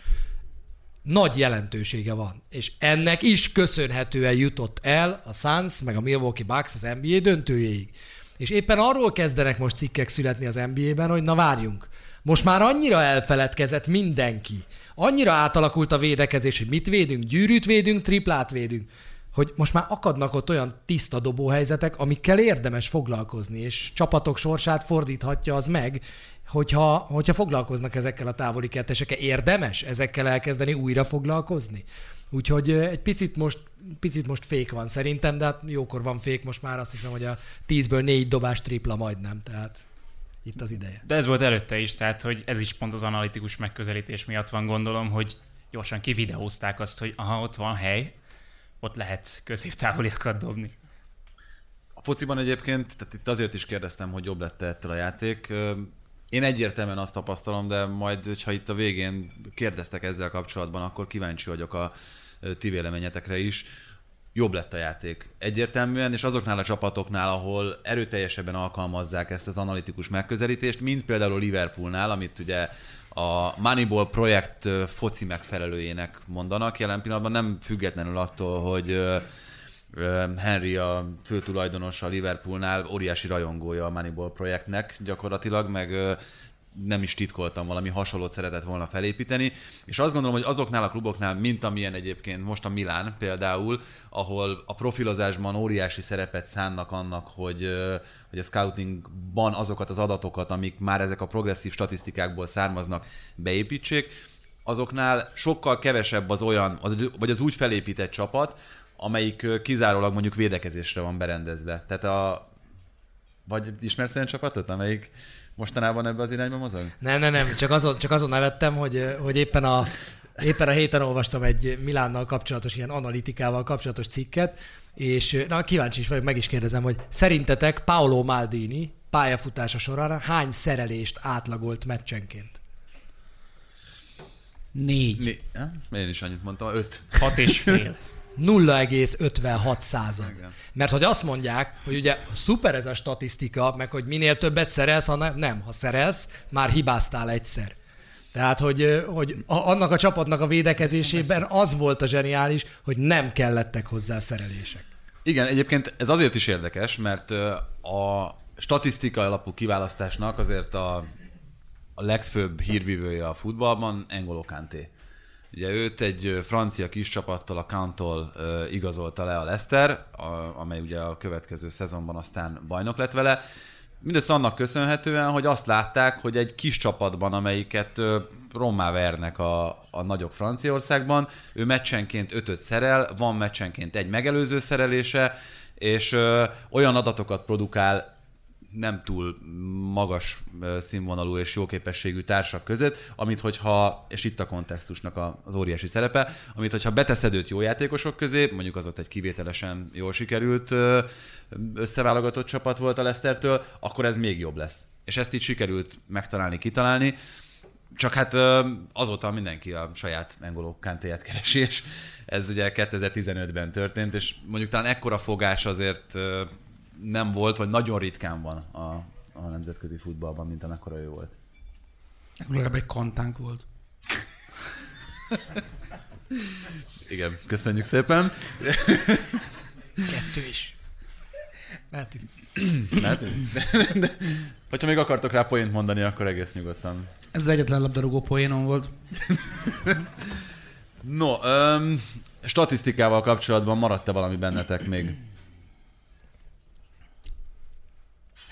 nagy jelentősége van. És ennek is köszönhetően jutott el a Suns, meg a Milwaukee Bucks az NBA döntőjéig. És éppen arról kezdenek most cikkek születni az NBA-ben, hogy na várjunk, most már annyira elfeledkezett mindenki, annyira átalakult a védekezés, hogy mit védünk, gyűrűt védünk, triplát védünk, hogy most már akadnak ott olyan tiszta dobóhelyzetek, amikkel érdemes foglalkozni, és csapatok sorsát fordíthatja az meg, hogyha, hogyha foglalkoznak ezekkel a távoli kettesekkel. Érdemes ezekkel elkezdeni újra foglalkozni? Úgyhogy egy picit most, picit most fék van szerintem, de hát jókor van fék, most már azt hiszem, hogy a tízből négy dobás tripla majdnem, tehát itt az ideje. De ez volt előtte is, tehát hogy ez is pont az analitikus megközelítés miatt van gondolom, hogy gyorsan kivideózták azt, hogy aha, ott van hely, ott lehet középtávoliakat dobni. A fociban egyébként, tehát itt azért is kérdeztem, hogy jobb lett ettől a játék. Én egyértelműen azt tapasztalom, de majd, hogyha itt a végén kérdeztek ezzel kapcsolatban, akkor kíváncsi vagyok a ti véleményetekre is. Jobb lett a játék. Egyértelműen, és azoknál a csapatoknál, ahol erőteljesebben alkalmazzák ezt az analitikus megközelítést, mint például Liverpoolnál, amit ugye a Moneyball projekt foci megfelelőjének mondanak. Jelen pillanatban nem függetlenül attól, hogy Henry a főtulajdonos a Liverpoolnál, óriási rajongója a Moneyball projektnek gyakorlatilag, meg nem is titkoltam, valami hasonlót szeretett volna felépíteni, és azt gondolom, hogy azoknál a kluboknál, mint amilyen egyébként most a Milán például, ahol a profilozásban óriási szerepet szánnak annak, hogy, hogy a scoutingban azokat az adatokat, amik már ezek a progresszív statisztikákból származnak, beépítsék, azoknál sokkal kevesebb az olyan, vagy az úgy felépített csapat, amelyik kizárólag mondjuk védekezésre van berendezve. Tehát a... Vagy ismersz olyan csapatot, amelyik mostanában ebbe az irányba mozog? Nem, nem, nem, csak azon, csak azon nevettem, hogy, hogy éppen a, éppen a héten olvastam egy Milánnal kapcsolatos, ilyen analitikával kapcsolatos cikket, és na, kíváncsi is vagyok, meg is kérdezem, hogy szerintetek Paolo Maldini pályafutása során hány szerelést átlagolt meccsenként? Négy. Né- Én is annyit mondtam, öt. Hat és fél. *laughs* 0,56 század. Mert hogy azt mondják, hogy ugye szuper ez a statisztika, meg hogy minél többet szerelsz, hanem nem, ha szerelsz, már hibáztál egyszer. Tehát, hogy, hogy annak a csapatnak a védekezésében az volt a zseniális, hogy nem kellettek hozzá szerelések. Igen, egyébként ez azért is érdekes, mert a statisztika alapú kiválasztásnak azért a, a legfőbb hírvívője a futballban Engolo Kanté. Ugye őt egy francia kis csapattal, a Kantól igazolta le a Leicester, amely ugye a következő szezonban aztán bajnok lett vele. Mindezt annak köszönhetően, hogy azt látták, hogy egy kis csapatban, amelyiket rommá vernek a, a nagyok Franciaországban, ő meccsenként ötöt szerel, van meccsenként egy megelőző szerelése, és ö, olyan adatokat produkál nem túl magas színvonalú és jó képességű társak között, amit hogyha, és itt a kontextusnak az óriási szerepe, amit hogyha beteszed őt jó játékosok közé, mondjuk az ott egy kivételesen jól sikerült összeválogatott csapat volt a Lesztertől, akkor ez még jobb lesz. És ezt így sikerült megtalálni, kitalálni. Csak hát azóta mindenki a saját Engoló kantéját keresi, és ez ugye 2015-ben történt, és mondjuk talán ekkora fogás azért nem volt, vagy nagyon ritkán van a, a nemzetközi futballban, mint amekkora ő volt. Legalább egy kantánk volt. Igen, köszönjük szépen. Kettő is. Mehetünk. Mehetünk? Hogyha még akartok rá poént mondani, akkor egész nyugodtan. Ez az egyetlen labdarúgó poénom volt. no, um, statisztikával kapcsolatban maradt-e valami bennetek még?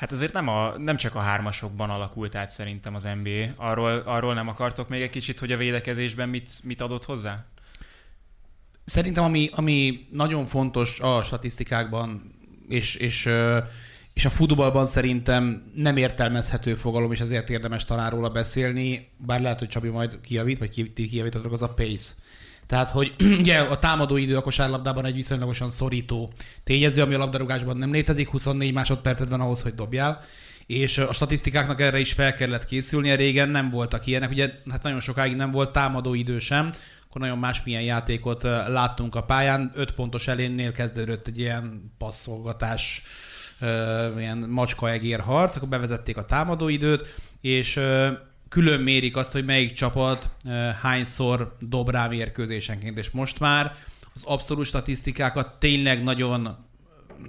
Hát azért nem, a, nem csak a hármasokban alakult át szerintem az NBA. Arról, arról nem akartok még egy kicsit, hogy a védekezésben mit, mit adott hozzá? Szerintem ami, ami nagyon fontos a statisztikákban, és, és, és a futballban szerintem nem értelmezhető fogalom, és ezért érdemes talán róla beszélni, bár lehet, hogy Csabi majd kijavít, vagy ki, kijavítotok, az a pace. Tehát, hogy *clears throat* ugye a támadó idő a kosárlabdában egy viszonylagosan szorító tényező, ami a labdarúgásban nem létezik, 24 másodpercet van ahhoz, hogy dobjál, és a statisztikáknak erre is fel kellett készülni, régen nem voltak ilyenek, ugye hát nagyon sokáig nem volt támadó idő sem, akkor nagyon másmilyen játékot láttunk a pályán, öt pontos elénnél kezdődött egy ilyen passzolgatás, ilyen macska-egér harc, akkor bevezették a támadóidőt, és külön mérik azt, hogy melyik csapat hányszor dob rá mérkőzésenként, és most már az abszolút statisztikákat tényleg nagyon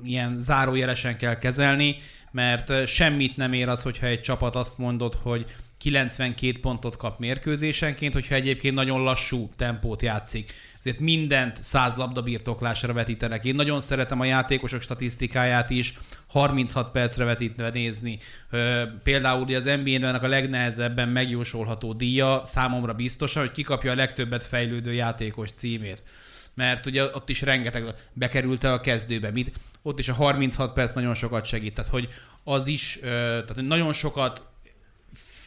ilyen zárójelesen kell kezelni, mert semmit nem ér az, hogyha egy csapat azt mondod, hogy 92 pontot kap mérkőzésenként, hogyha egyébként nagyon lassú tempót játszik. Ezért mindent 100 labdabirtoklásra vetítenek. Én nagyon szeretem a játékosok statisztikáját is, 36 percre vetítve nézni. Például ugye az NBA-ben a legnehezebben megjósolható díja számomra biztosan, hogy kikapja a legtöbbet fejlődő játékos címét mert ugye ott is rengeteg bekerült a kezdőbe, mit, ott is a 36 perc nagyon sokat segít, tehát hogy az is, tehát nagyon sokat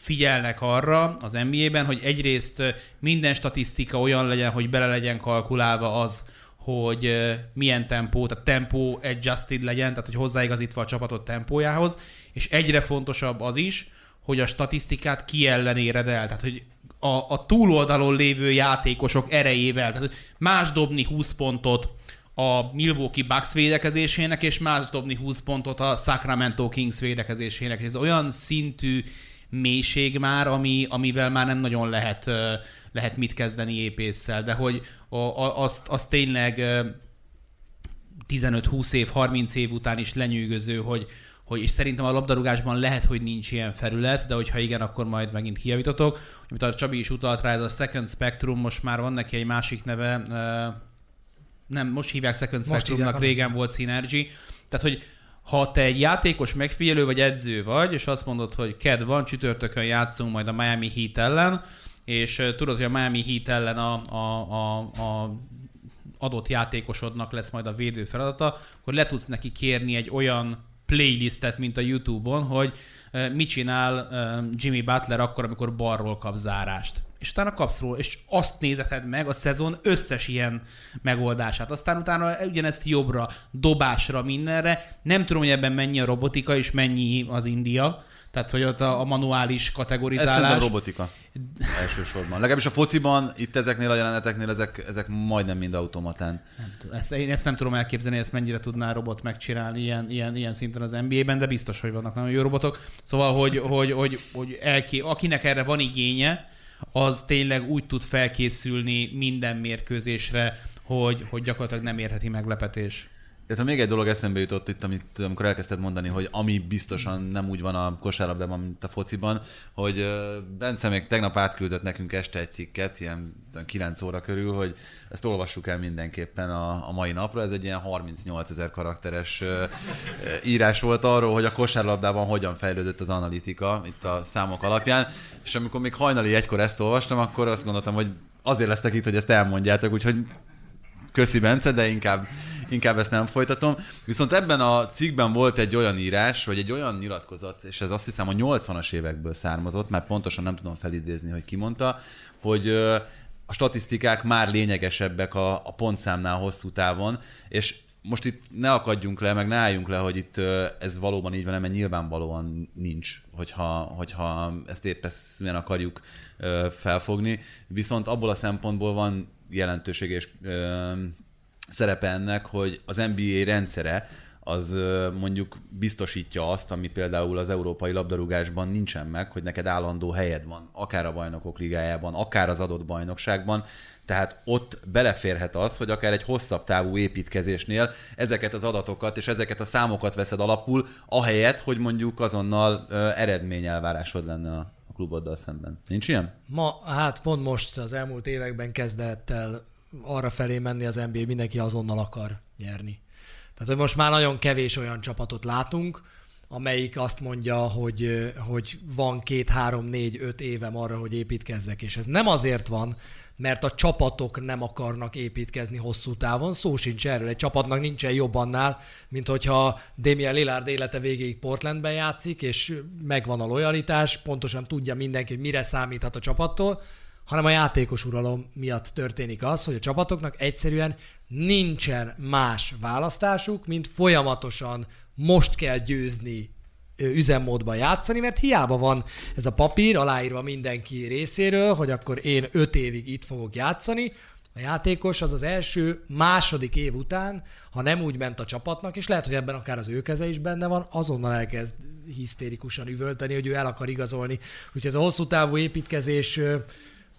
figyelnek arra az NBA-ben, hogy egyrészt minden statisztika olyan legyen, hogy bele legyen kalkulálva az, hogy milyen tempó, tehát tempó adjusted legyen, tehát hogy hozzáigazítva a csapatot tempójához, és egyre fontosabb az is, hogy a statisztikát ki ellen el, tehát hogy a, a túloldalon lévő játékosok erejével, tehát más dobni 20 pontot a Milwaukee Bucks védekezésének, és más dobni 20 pontot a Sacramento Kings védekezésének. És ez olyan szintű mélység már, ami, amivel már nem nagyon lehet, lehet mit kezdeni épésszel, de hogy a, a, azt, azt tényleg 15-20 év, 30 év után is lenyűgöző, hogy, hogy és szerintem a labdarúgásban lehet, hogy nincs ilyen felület, de hogyha igen, akkor majd megint kijavítotok. Amit a Csabi is utalt rá, ez a Second Spectrum, most már van neki egy másik neve, nem, most hívják Second Spectrumnak, régen volt Synergy. Tehát, hogy ha te egy játékos megfigyelő vagy edző vagy, és azt mondod, hogy ked van, csütörtökön játszunk majd a Miami Heat ellen, és tudod, hogy a Miami Heat ellen a, a, a, a adott játékosodnak lesz majd a védő feladata, akkor le tudsz neki kérni egy olyan playlistet, mint a YouTube-on, hogy mit csinál Jimmy Butler akkor, amikor balról kap zárást és utána kapsz róla, és azt nézeted meg a szezon összes ilyen megoldását. Aztán utána ugyanezt jobbra, dobásra, mindenre. Nem tudom, hogy ebben mennyi a robotika, és mennyi az India. Tehát, hogy ott a, a manuális kategorizálás. Ez robotika *laughs* elsősorban. Legalábbis a fociban, itt ezeknél a jeleneteknél ezek, ezek majdnem mind automatán. Nem, ezt, én ezt nem tudom elképzelni, ezt mennyire tudná robot megcsinálni ilyen, ilyen, ilyen szinten az NBA-ben, de biztos, hogy vannak nagyon jó robotok. Szóval, hogy, hogy, hogy, hogy elké, akinek erre van igénye, az tényleg úgy tud felkészülni minden mérkőzésre, hogy, hogy gyakorlatilag nem érheti meglepetés. Ha még egy dolog eszembe jutott itt, amit amikor elkezdted mondani, hogy ami biztosan nem úgy van a kosárlabdában, mint a fociban, hogy Bence még tegnap átküldött nekünk este egy cikket, ilyen 9 óra körül, hogy ezt olvassuk el mindenképpen a, a mai napra. Ez egy ilyen 38 ezer karakteres írás volt arról, hogy a kosárlabdában hogyan fejlődött az analitika itt a számok alapján. És amikor még hajnali egykor ezt olvastam, akkor azt gondoltam, hogy azért lesztek itt, hogy ezt elmondjátok, úgyhogy köszi Bence, de inkább, inkább ezt nem folytatom. Viszont ebben a cikkben volt egy olyan írás, vagy egy olyan nyilatkozat, és ez azt hiszem a 80-as évekből származott, mert pontosan nem tudom felidézni, hogy ki mondta, hogy a statisztikák már lényegesebbek a, a pontszámnál hosszú távon, és most itt ne akadjunk le, meg ne álljunk le, hogy itt ez valóban így van, mert nyilvánvalóan nincs, hogyha, hogyha ezt éppeszűen akarjuk felfogni. Viszont abból a szempontból van jelentőség és szerepe ennek, hogy az NBA rendszere az mondjuk biztosítja azt, ami például az európai labdarúgásban nincsen meg, hogy neked állandó helyed van, akár a bajnokok ligájában, akár az adott bajnokságban, tehát ott beleférhet az, hogy akár egy hosszabb távú építkezésnél ezeket az adatokat és ezeket a számokat veszed alapul, ahelyett, hogy mondjuk azonnal eredményelvárásod lenne a kluboddal szemben. Nincs ilyen? Ma, hát pont most az elmúlt években kezdett el arra felé menni az NBA, mindenki azonnal akar nyerni. Tehát, hogy most már nagyon kevés olyan csapatot látunk, amelyik azt mondja, hogy, hogy van két, három, négy, öt évem arra, hogy építkezzek. És ez nem azért van, mert a csapatok nem akarnak építkezni hosszú távon, szó sincs erről. Egy csapatnak nincsen jobb annál, mint hogyha Damian Lillard élete végéig Portlandben játszik, és megvan a lojalitás, pontosan tudja mindenki, hogy mire számíthat a csapattól, hanem a játékos uralom miatt történik az, hogy a csapatoknak egyszerűen nincsen más választásuk, mint folyamatosan most kell győzni üzemmódban játszani, mert hiába van ez a papír aláírva mindenki részéről, hogy akkor én öt évig itt fogok játszani, a játékos az az első, második év után, ha nem úgy ment a csapatnak, és lehet, hogy ebben akár az ő keze is benne van, azonnal elkezd hisztérikusan üvölteni, hogy ő el akar igazolni. Úgyhogy ez a hosszú távú építkezés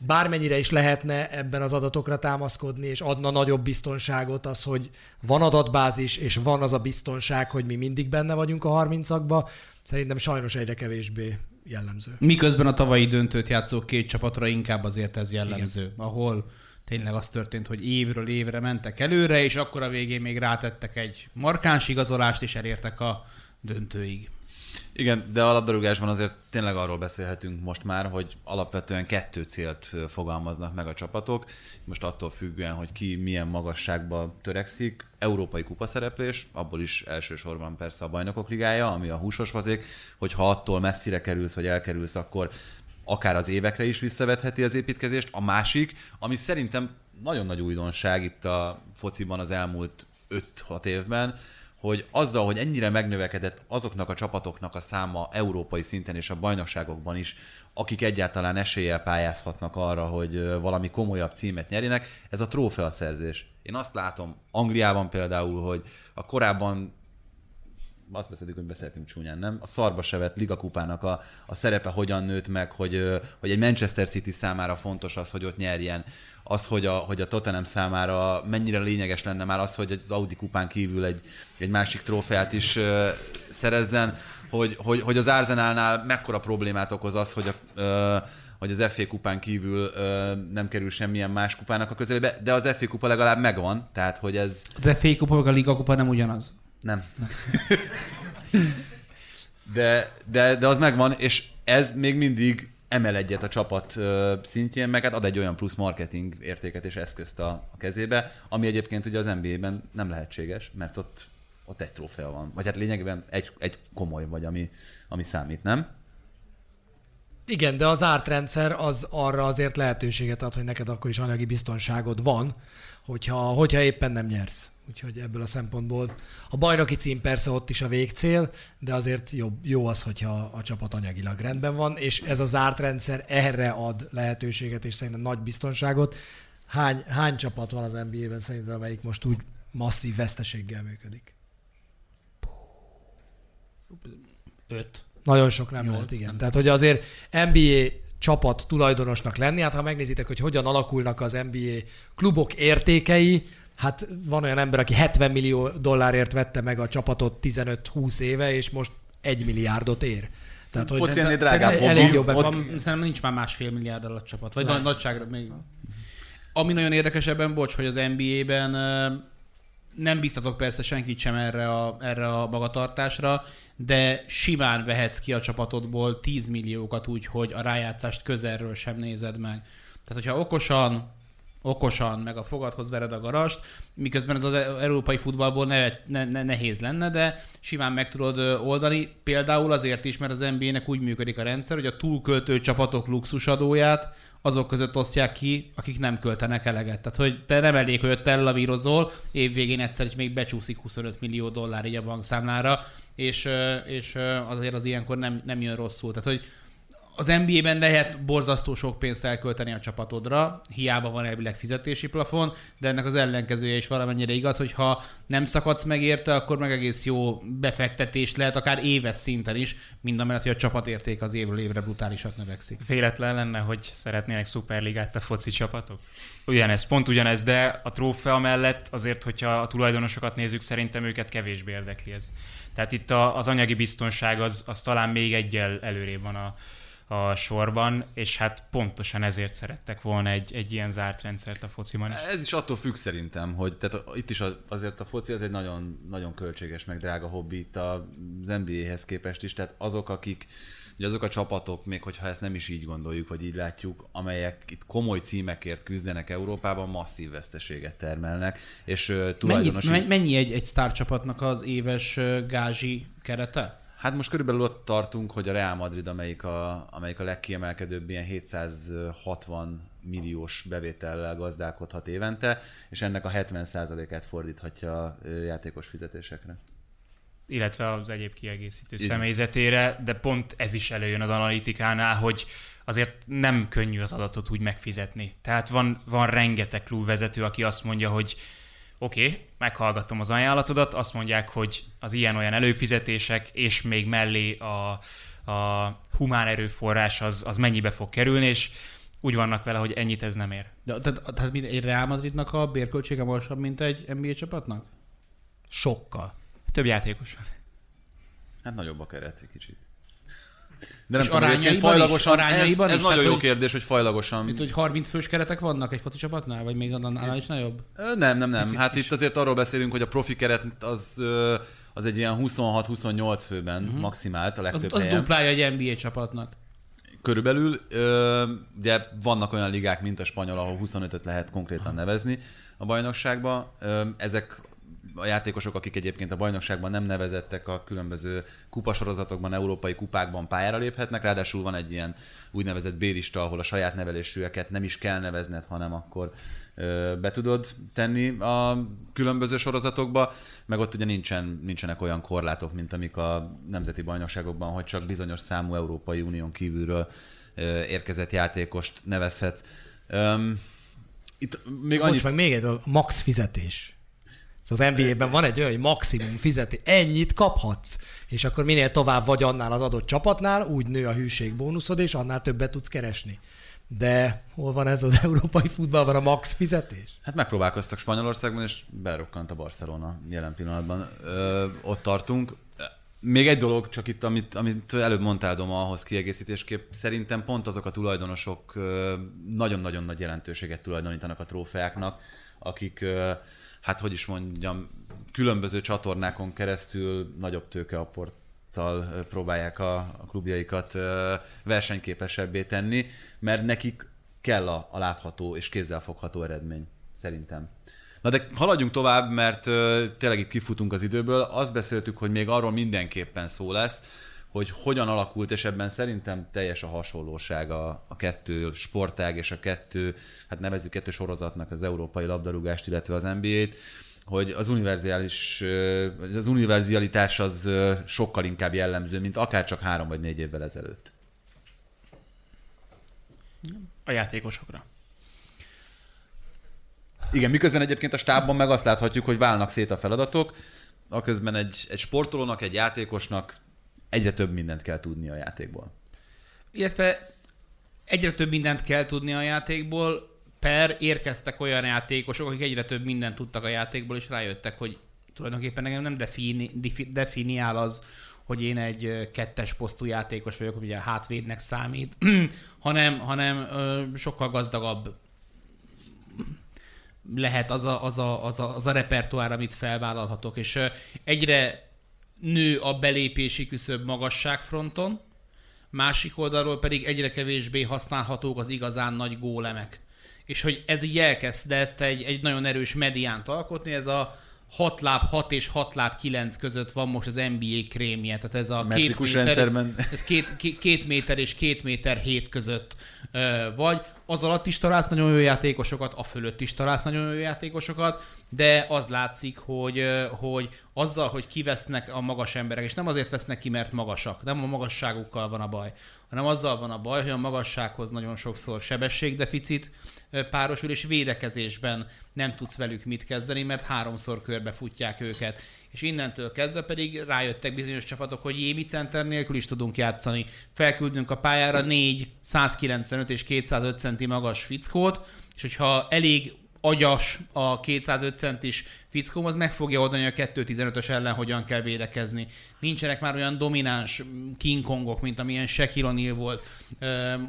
bármennyire is lehetne ebben az adatokra támaszkodni, és adna nagyobb biztonságot az, hogy van adatbázis, és van az a biztonság, hogy mi mindig benne vagyunk a 30-akba, szerintem sajnos egyre kevésbé jellemző. Miközben a tavalyi döntőt játszó két csapatra inkább azért ez jellemző, Igen. ahol tényleg az történt, hogy évről évre mentek előre, és akkor a végén még rátettek egy markáns igazolást, és elértek a döntőig. Igen, de a labdarúgásban azért tényleg arról beszélhetünk most már, hogy alapvetően kettő célt fogalmaznak meg a csapatok. Most attól függően, hogy ki milyen magasságba törekszik. Európai kupa szereplés, abból is elsősorban persze a bajnokok ligája, ami a húsos fazék, hogyha attól messzire kerülsz, vagy elkerülsz, akkor akár az évekre is visszavetheti az építkezést. A másik, ami szerintem nagyon nagy újdonság itt a fociban az elmúlt 5-6 évben, hogy azzal, hogy ennyire megnövekedett azoknak a csapatoknak a száma európai szinten és a bajnokságokban is, akik egyáltalán eséllyel pályázhatnak arra, hogy valami komolyabb címet nyerjenek, ez a trófeaszerzés. Én azt látom Angliában például, hogy a korábban azt beszéltük, hogy beszéltünk csúnyán, nem? A szarba sevett ligakupának a, a szerepe hogyan nőtt meg, hogy, hogy egy Manchester City számára fontos az, hogy ott nyerjen, az, hogy a, hogy a Tottenham számára mennyire lényeges lenne már az, hogy az Audi kupán kívül egy, egy másik trófeát is uh, szerezzen, hogy, hogy, hogy az Arsenalnál mekkora problémát okoz az, hogy a, uh, hogy az FA kupán kívül uh, nem kerül semmilyen más kupának a közelébe, de az FA kupa legalább megvan, tehát hogy ez... Az FA kupa meg a Liga kupa nem ugyanaz. Nem. *laughs* de, de, de az megvan, és ez még mindig emel egyet a csapat szintjén, meg hát ad egy olyan plusz marketing értéket és eszközt a, a kezébe, ami egyébként ugye az NBA-ben nem lehetséges, mert ott, ott egy trófea van. Vagy hát lényegében egy, egy komoly vagy, ami, ami számít, nem? Igen, de az ártrendszer az arra azért lehetőséget ad, hogy neked akkor is anyagi biztonságod van, hogyha, hogyha éppen nem nyersz. Úgyhogy ebből a szempontból a bajnoki cím persze ott is a végcél, de azért jó, jó az, hogyha a csapat anyagilag rendben van, és ez a zárt rendszer erre ad lehetőséget, és szerintem nagy biztonságot. Hány, hány csapat van az NBA-ben szerintem, amelyik most úgy masszív veszteséggel működik? Öt. Nagyon sok nem Nyolc, lehet, igen. Nem. Tehát, hogy azért NBA csapat tulajdonosnak lenni, hát ha megnézitek, hogy hogyan alakulnak az NBA klubok értékei, hát van olyan ember, aki 70 millió dollárért vette meg a csapatot 15-20 éve, és most 1 milliárdot ér. Tehát, hogy Foci drágább elég jobb. Ott... Szerintem nincs már másfél milliárd alatt csapat. Vagy nagy, nagyságra még. Ami nagyon érdekes ebben, bocs, hogy az NBA-ben nem biztatok persze senkit sem erre a, erre a magatartásra, de simán vehetsz ki a csapatodból 10 milliókat úgy, hogy a rájátszást közelről sem nézed meg. Tehát, hogyha okosan okosan, meg a fogadhoz vered a garast, miközben ez az európai futballból ne, ne, ne, nehéz lenne, de simán meg tudod oldani. Például azért is, mert az NBA-nek úgy működik a rendszer, hogy a túlköltő csapatok luxusadóját azok között osztják ki, akik nem költenek eleget. Tehát, hogy te nem elég, hogy te ellavírozol, évvégén egyszer is még becsúszik 25 millió dollár így a bankszámlára, és, és azért az ilyenkor nem, nem jön rosszul. Tehát, hogy az NBA-ben lehet borzasztó sok pénzt elkölteni a csapatodra, hiába van elvileg fizetési plafon, de ennek az ellenkezője is valamennyire igaz, hogy ha nem szakadsz meg érte, akkor meg egész jó befektetés lehet, akár éves szinten is, mind a mellett, hogy a csapatérték az évről évre brutálisat növekszik. Véletlen lenne, hogy szeretnének szuperligát a foci csapatok? Ugyanez, pont ugyanez, de a trófea mellett azért, hogyha a tulajdonosokat nézzük, szerintem őket kevésbé érdekli ez. Tehát itt az anyagi biztonság az, az talán még egyel előrébb van a, a sorban, és hát pontosan ezért szerettek volna egy, egy ilyen zárt rendszert a fociban. Ez is attól függ szerintem, hogy tehát itt is azért a foci az egy nagyon, nagyon költséges, meg drága hobbi itt az NBA-hez képest is, tehát azok, akik Ugye azok a csapatok, még hogyha ezt nem is így gondoljuk, vagy így látjuk, amelyek itt komoly címekért küzdenek Európában, masszív veszteséget termelnek, és uh, tulajdonosi... Mennyi, mennyi egy, egy sztárcsapatnak az éves uh, gázsi kerete? Hát most körülbelül ott tartunk, hogy a Real Madrid, amelyik a, amelyik a legkiemelkedőbb ilyen 760 milliós bevétellel gazdálkodhat évente, és ennek a 70%-át fordíthatja a játékos fizetésekre. illetve az egyéb kiegészítő Igen. személyzetére, de pont ez is előjön az analitikánál, hogy azért nem könnyű az adatot úgy megfizetni. Tehát van, van rengeteg klubvezető, aki azt mondja, hogy oké, okay, meghallgattam az ajánlatodat, azt mondják, hogy az ilyen-olyan előfizetések, és még mellé a, a humán erőforrás az, az mennyibe fog kerülni, és úgy vannak vele, hogy ennyit ez nem ér. De, tehát, tehát mint egy Real Madridnak a bérköltsége magasabb, mint egy NBA csapatnak? Sokkal. Több játékos van. Hát nagyobb a keret egy kicsit. De És tudom, arányaiban fajlagosan, is? Arányaiban ez, ez is? nagyon jó hogy- kérdés, hogy fajlagosan. Mint hogy 30 fős keretek vannak egy foci csapatnál, vagy még annál is nagyobb? Nem, nem, nem. Hát itt azért arról beszélünk, hogy a profi keret az, az egy ilyen 26-28 főben uh-huh. maximált a Az, legtöbb az helyen. duplája egy NBA csapatnak. Körülbelül, ö, ugye vannak olyan ligák, mint a spanyol, ahol 25-öt lehet konkrétan nevezni a bajnokságban. Ö, ezek a játékosok, akik egyébként a bajnokságban nem nevezettek a különböző kupasorozatokban, európai kupákban pályára léphetnek, ráadásul van egy ilyen úgynevezett bérista, ahol a saját nevelésűeket nem is kell nevezned, hanem akkor be tudod tenni a különböző sorozatokba, meg ott ugye nincsen, nincsenek olyan korlátok, mint amik a nemzeti bajnokságokban, hogy csak bizonyos számú Európai Unión kívülről érkezett játékost nevezhetsz. Itt még Annyit annyit meg még egy dolog, max fizetés. Szóval az NBA-ben van egy olyan, hogy maximum fizetés, ennyit kaphatsz, és akkor minél tovább vagy annál az adott csapatnál, úgy nő a hűség bónuszod, és annál többet tudsz keresni. De hol van ez az *laughs* európai futballban a max fizetés? Hát megpróbálkoztak Spanyolországban, és berokkant a Barcelona jelen pillanatban. Ö, ott tartunk. Még egy dolog, csak itt, amit, amit előbb mondtál, Doma, ahhoz kiegészítésképp, szerintem pont azok a tulajdonosok nagyon-nagyon nagy jelentőséget tulajdonítanak a trófeáknak, akik, hát hogy is mondjam, különböző csatornákon keresztül nagyobb tőkeapporttal ö, próbálják a, a klubjaikat versenyképesebbé tenni, mert nekik kell a, a látható és kézzelfogható eredmény, szerintem. Na de haladjunk tovább, mert ö, tényleg itt kifutunk az időből. Azt beszéltük, hogy még arról mindenképpen szó lesz, hogy hogyan alakult, és ebben szerintem teljes a hasonlóság a, a kettő sportág és a kettő, hát nevezzük kettő sorozatnak az európai labdarúgást, illetve az NBA-t, hogy az univerzális, az univerzalitás az sokkal inkább jellemző, mint akár csak három vagy négy évvel ezelőtt. A játékosokra. Igen, miközben egyébként a stábban meg azt láthatjuk, hogy válnak szét a feladatok, aközben egy, egy sportolónak, egy játékosnak egyre több mindent kell tudni a játékból. Illetve egyre több mindent kell tudni a játékból, per érkeztek olyan játékosok, akik egyre több mindent tudtak a játékból, és rájöttek, hogy tulajdonképpen nekem nem defini, defi- definiál az, hogy én egy kettes posztú játékos vagyok, ugye a hátvédnek számít, *clears throat* hanem, hanem sokkal gazdagabb lehet az a, az, a, az, a, az a repertoár, amit felvállalhatok, és egyre nő a belépési küszöb magasságfronton, másik oldalról pedig egyre kevésbé használhatók az igazán nagy gólemek. És hogy ez így elkezdett egy, egy nagyon erős mediánt alkotni, ez a 6 láb 6 és 6 láb 9 között van most az NBA krémje, tehát ez a két méter, rendszerben. ez két, két, két méter és két méter hét között ö, vagy. Az alatt is találsz nagyon jó játékosokat, a fölött is találsz nagyon jó játékosokat, de az látszik, hogy, hogy azzal, hogy kivesznek a magas emberek, és nem azért vesznek ki, mert magasak, nem a magasságukkal van a baj, hanem azzal van a baj, hogy a magassághoz nagyon sokszor sebességdeficit párosul, és védekezésben nem tudsz velük mit kezdeni, mert háromszor körbe futják őket. És innentől kezdve pedig rájöttek bizonyos csapatok, hogy Jémi center nélkül is tudunk játszani. Felküldünk a pályára négy 195 és 205 centi magas fickót, és hogyha elég agyas a 205 centis fickóm, az meg fogja oldani a 215-ös ellen, hogyan kell védekezni. Nincsenek már olyan domináns King Kongok, mint amilyen Shaquille O'Neal volt.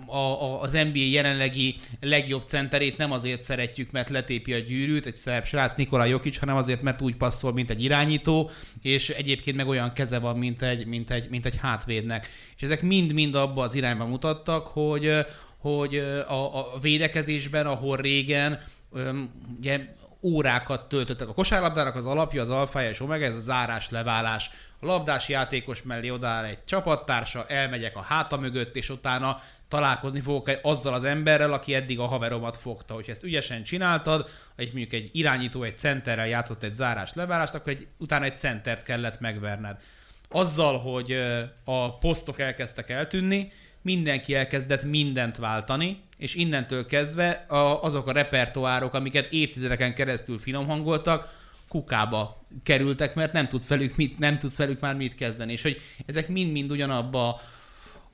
A, az NBA jelenlegi legjobb centerét nem azért szeretjük, mert letépi a gyűrűt, egy szerb srác Nikola Jokic, hanem azért, mert úgy passzol, mint egy irányító, és egyébként meg olyan keze van, mint egy, mint egy, mint egy hátvédnek. És ezek mind-mind abba az irányba mutattak, hogy hogy a, a védekezésben, ahol régen ugye órákat töltöttek. A kosárlabdának az alapja, az alfája és omega, ez a zárás, leválás. A labdás játékos mellé odáll egy csapattársa, elmegyek a háta mögött, és utána találkozni fogok azzal az emberrel, aki eddig a haveromat fogta. Hogyha ezt ügyesen csináltad, egy mondjuk egy irányító egy centerrel játszott egy zárás leválást, akkor egy, utána egy centert kellett megverned. Azzal, hogy a posztok elkezdtek eltűnni, mindenki elkezdett mindent váltani, és innentől kezdve a, azok a repertoárok, amiket évtizedeken keresztül finomhangoltak, kukába kerültek, mert nem tudsz velük, mit, nem tudsz velük már mit kezdeni. És hogy ezek mind-mind ugyanabba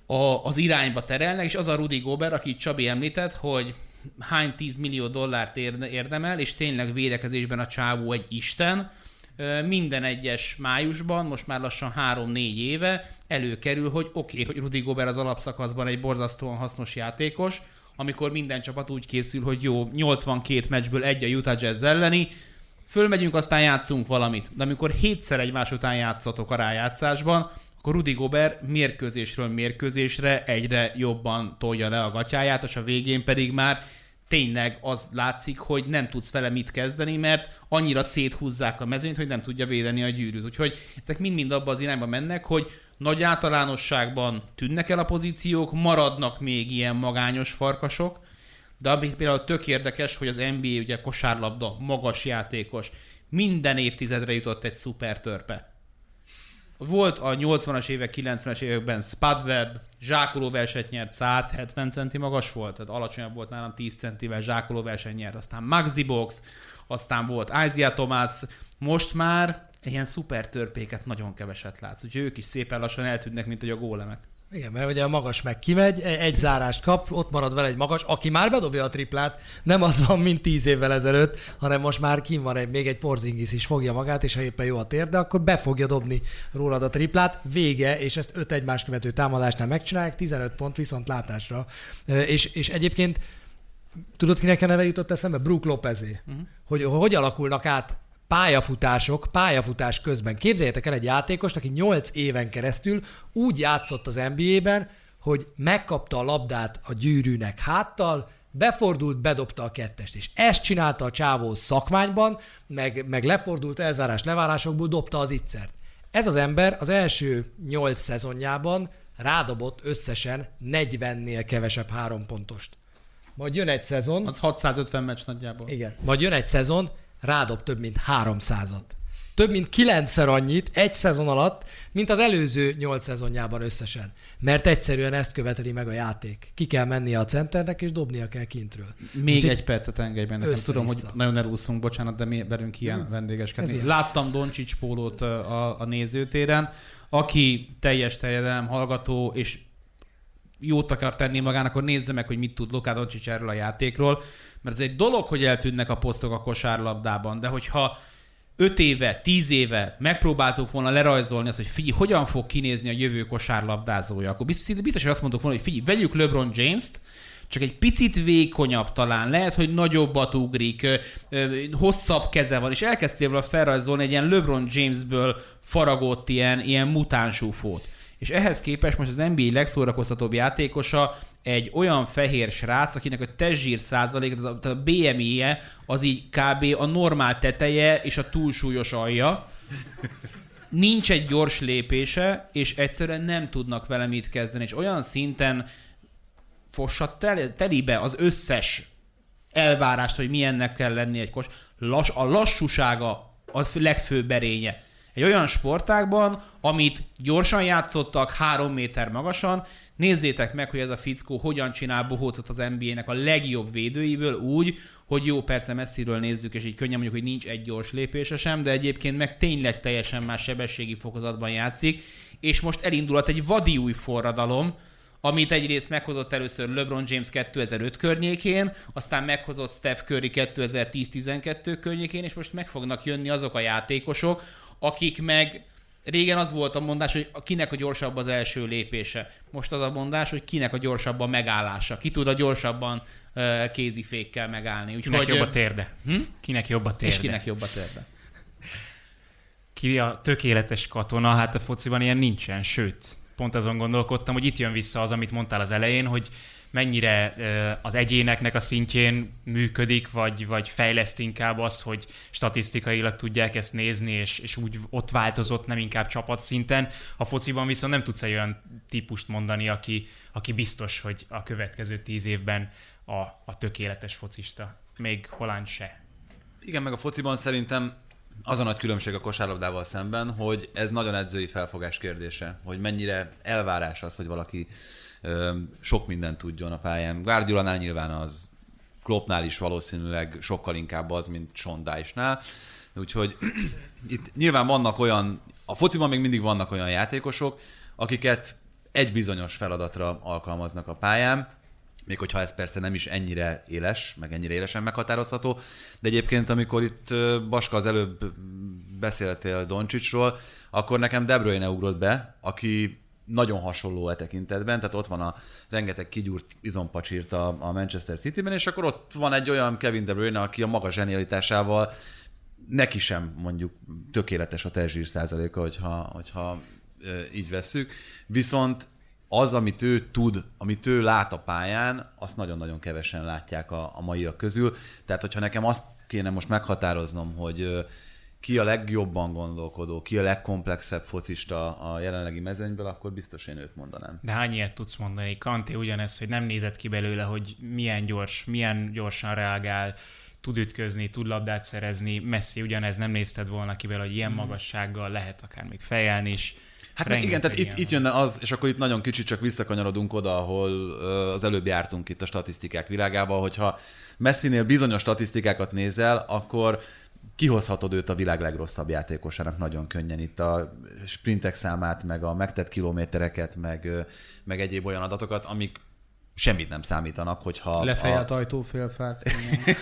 a, az irányba terelnek, és az a Rudi Gober, aki Csabi említett, hogy hány 10 millió dollárt érdemel, és tényleg védekezésben a csávó egy isten, minden egyes májusban, most már lassan 3-4 éve előkerül, hogy oké, okay, hogy Rudi Gober az alapszakaszban egy borzasztóan hasznos játékos, amikor minden csapat úgy készül, hogy jó, 82 meccsből egy a Utah Jazz elleni, fölmegyünk, aztán játszunk valamit. De amikor hétszer egymás után játszatok a rájátszásban, akkor Rudi Gober mérkőzésről mérkőzésre egyre jobban tolja le a gatyáját, és a végén pedig már tényleg az látszik, hogy nem tudsz vele mit kezdeni, mert annyira széthúzzák a mezőnyt, hogy nem tudja védeni a gyűrűt. Úgyhogy ezek mind-mind abba az irányba mennek, hogy nagy általánosságban tűnnek el a pozíciók, maradnak még ilyen magányos farkasok, de ami például tök érdekes, hogy az NBA ugye kosárlabda, magas játékos, minden évtizedre jutott egy szuper törpe. Volt a 80-as évek, 90-es években Spadweb, zsákoló versenyt nyert, 170 centi magas volt, tehát alacsonyabb volt nálam 10 centivel, zsákoló versenyt nyert, aztán Maxi Box, aztán volt Isaiah Thomas, most már ilyen szuper törpéket nagyon keveset látsz, úgyhogy ők is szépen lassan eltűnnek, mint hogy a gólemek. Igen, mert ugye a magas meg kimegy, e- egy zárást kap, ott marad vele egy magas, aki már bedobja a triplát, nem az van, mint tíz évvel ezelőtt, hanem most már kim van egy, még egy porzingis is fogja magát, és ha éppen jó a térde, akkor be fogja dobni rólad a triplát, vége, és ezt öt egymás követő támadásnál megcsinálják, 15 pont viszont látásra. És, és egyébként tudod, kinek a neve jutott eszembe? Brook Lopezé. Uh-huh. Hogy, hogy alakulnak át pályafutások, pályafutás közben. Képzeljétek el egy játékost, aki 8 éven keresztül úgy játszott az NBA-ben, hogy megkapta a labdát a gyűrűnek háttal, befordult, bedobta a kettest, és ezt csinálta a csávó szakmányban, meg, meg lefordult, elzárás, levárásokból dobta az ittszert. Ez az ember az első 8 szezonjában rádobott összesen 40-nél kevesebb három pontost. Majd jön egy szezon. Az 650 meccs nagyjából. Igen. Majd jön egy szezon, rádob több mint 300-at. Több mint kilencszer annyit egy szezon alatt, mint az előző nyolc szezonjában összesen. Mert egyszerűen ezt követeli meg a játék. Ki kell mennie a centernek, és dobnia kell kintről. Még Úgyhogy egy percet engedj benne. Tudom, hogy nagyon elúszunk, bocsánat, de mi velünk ilyen hmm. vendégeskedni. Láttam Doncsics pólót a, a nézőtéren, aki teljes terjedelem hallgató, és jót akar tenni magának, akkor nézze meg, hogy mit tud Luka Doncsics erről a játékról. Mert ez egy dolog, hogy eltűnnek a posztok a kosárlabdában, de hogyha 5 éve, 10 éve megpróbáltuk volna lerajzolni azt, hogy figyelj, hogyan fog kinézni a jövő kosárlabdázója, akkor biztos, biztos hogy azt mondtuk volna, hogy figyelj, vegyük LeBron James-t, csak egy picit vékonyabb talán, lehet, hogy nagyobbat ugrik, hosszabb keze van, és elkezdtél volna felrajzolni egy ilyen LeBron Jamesből faragott ilyen, ilyen mutánsúfót. És ehhez képest most az NBA legszórakoztatóbb játékosa egy olyan fehér srác, akinek a testzsír százalék, tehát a BMI-je az így kb. a normál teteje és a túlsúlyos alja. Nincs egy gyors lépése, és egyszerűen nem tudnak vele mit kezdeni, és olyan szinten fossa tel- telibe az összes elvárást, hogy milyennek kell lenni egy kos. Lass, a lassúsága az legfőbb erénye egy olyan sportágban, amit gyorsan játszottak, három méter magasan, nézzétek meg, hogy ez a fickó hogyan csinál bohócot az NBA-nek a legjobb védőiből úgy, hogy jó, persze messziről nézzük, és így könnyen mondjuk, hogy nincs egy gyors lépése sem, de egyébként meg tényleg teljesen más sebességi fokozatban játszik, és most elindulhat egy vadi új forradalom, amit egyrészt meghozott először LeBron James 2005 környékén, aztán meghozott Steph Curry 2010-12 környékén, és most meg fognak jönni azok a játékosok, akik meg Régen az volt a mondás, hogy kinek a gyorsabb az első lépése. Most az a mondás, hogy kinek a gyorsabb a megállása. Ki tud a gyorsabban uh, kézifékkel megállni. Úgyhogy, kinek jobb a térde. Hm? Kinek jobb a térde. És kinek jobb a térde. Ki a tökéletes katona, hát a fociban ilyen nincsen, sőt, pont azon gondolkodtam, hogy itt jön vissza az, amit mondtál az elején, hogy mennyire az egyéneknek a szintjén működik, vagy, vagy fejleszt inkább azt, hogy statisztikailag tudják ezt nézni, és, és úgy ott változott, nem inkább csapatszinten. A fociban viszont nem tudsz egy olyan típust mondani, aki, aki biztos, hogy a következő tíz évben a, a tökéletes focista. Még Holland se. Igen, meg a fociban szerintem az a nagy különbség a kosárlabdával szemben, hogy ez nagyon edzői felfogás kérdése, hogy mennyire elvárás az, hogy valaki ö, sok mindent tudjon a pályán. Guardiolánál nyilván az, Kloppnál is valószínűleg sokkal inkább az, mint Sean Dyche-nál. Úgyhogy *clears throat* itt nyilván vannak olyan, a fociban még mindig vannak olyan játékosok, akiket egy bizonyos feladatra alkalmaznak a pályán, még hogyha ez persze nem is ennyire éles, meg ennyire élesen meghatározható, de egyébként amikor itt Baska az előbb beszéltél Doncsicsról, akkor nekem De Bruyne ugrott be, aki nagyon hasonló e tekintetben, tehát ott van a rengeteg kigyúrt izompacsírt a, a Manchester City-ben, és akkor ott van egy olyan Kevin De Bruyne, aki a maga zsenialitásával neki sem mondjuk tökéletes a testzsír százaléka, hogyha, hogyha így vesszük, viszont az, amit ő tud, amit ő lát a pályán, azt nagyon-nagyon kevesen látják a, a maiak közül. Tehát, hogyha nekem azt kéne most meghatároznom, hogy ki a legjobban gondolkodó, ki a legkomplexebb focista a jelenlegi mezőnyből, akkor biztos én őt mondanám. De hány ilyet tudsz mondani? Kanté ugyanez, hogy nem nézett ki belőle, hogy milyen gyors, milyen gyorsan reagál, tud ütközni, tud labdát szerezni. Messi ugyanez, nem nézted volna ki belőle, hogy ilyen mhm. magassággal lehet akár még fejelni is Hát meg igen, tehát itt, itt jönne az, és akkor itt nagyon kicsit csak visszakanyarodunk oda, ahol az előbb jártunk itt a statisztikák világába, hogyha Messinél bizonyos statisztikákat nézel, akkor kihozhatod őt a világ legrosszabb játékosának nagyon könnyen itt a sprintek számát, meg a megtett kilométereket, meg, meg egyéb olyan adatokat, amik semmit nem számítanak, hogyha... Lefejelt a... ajtófélfát.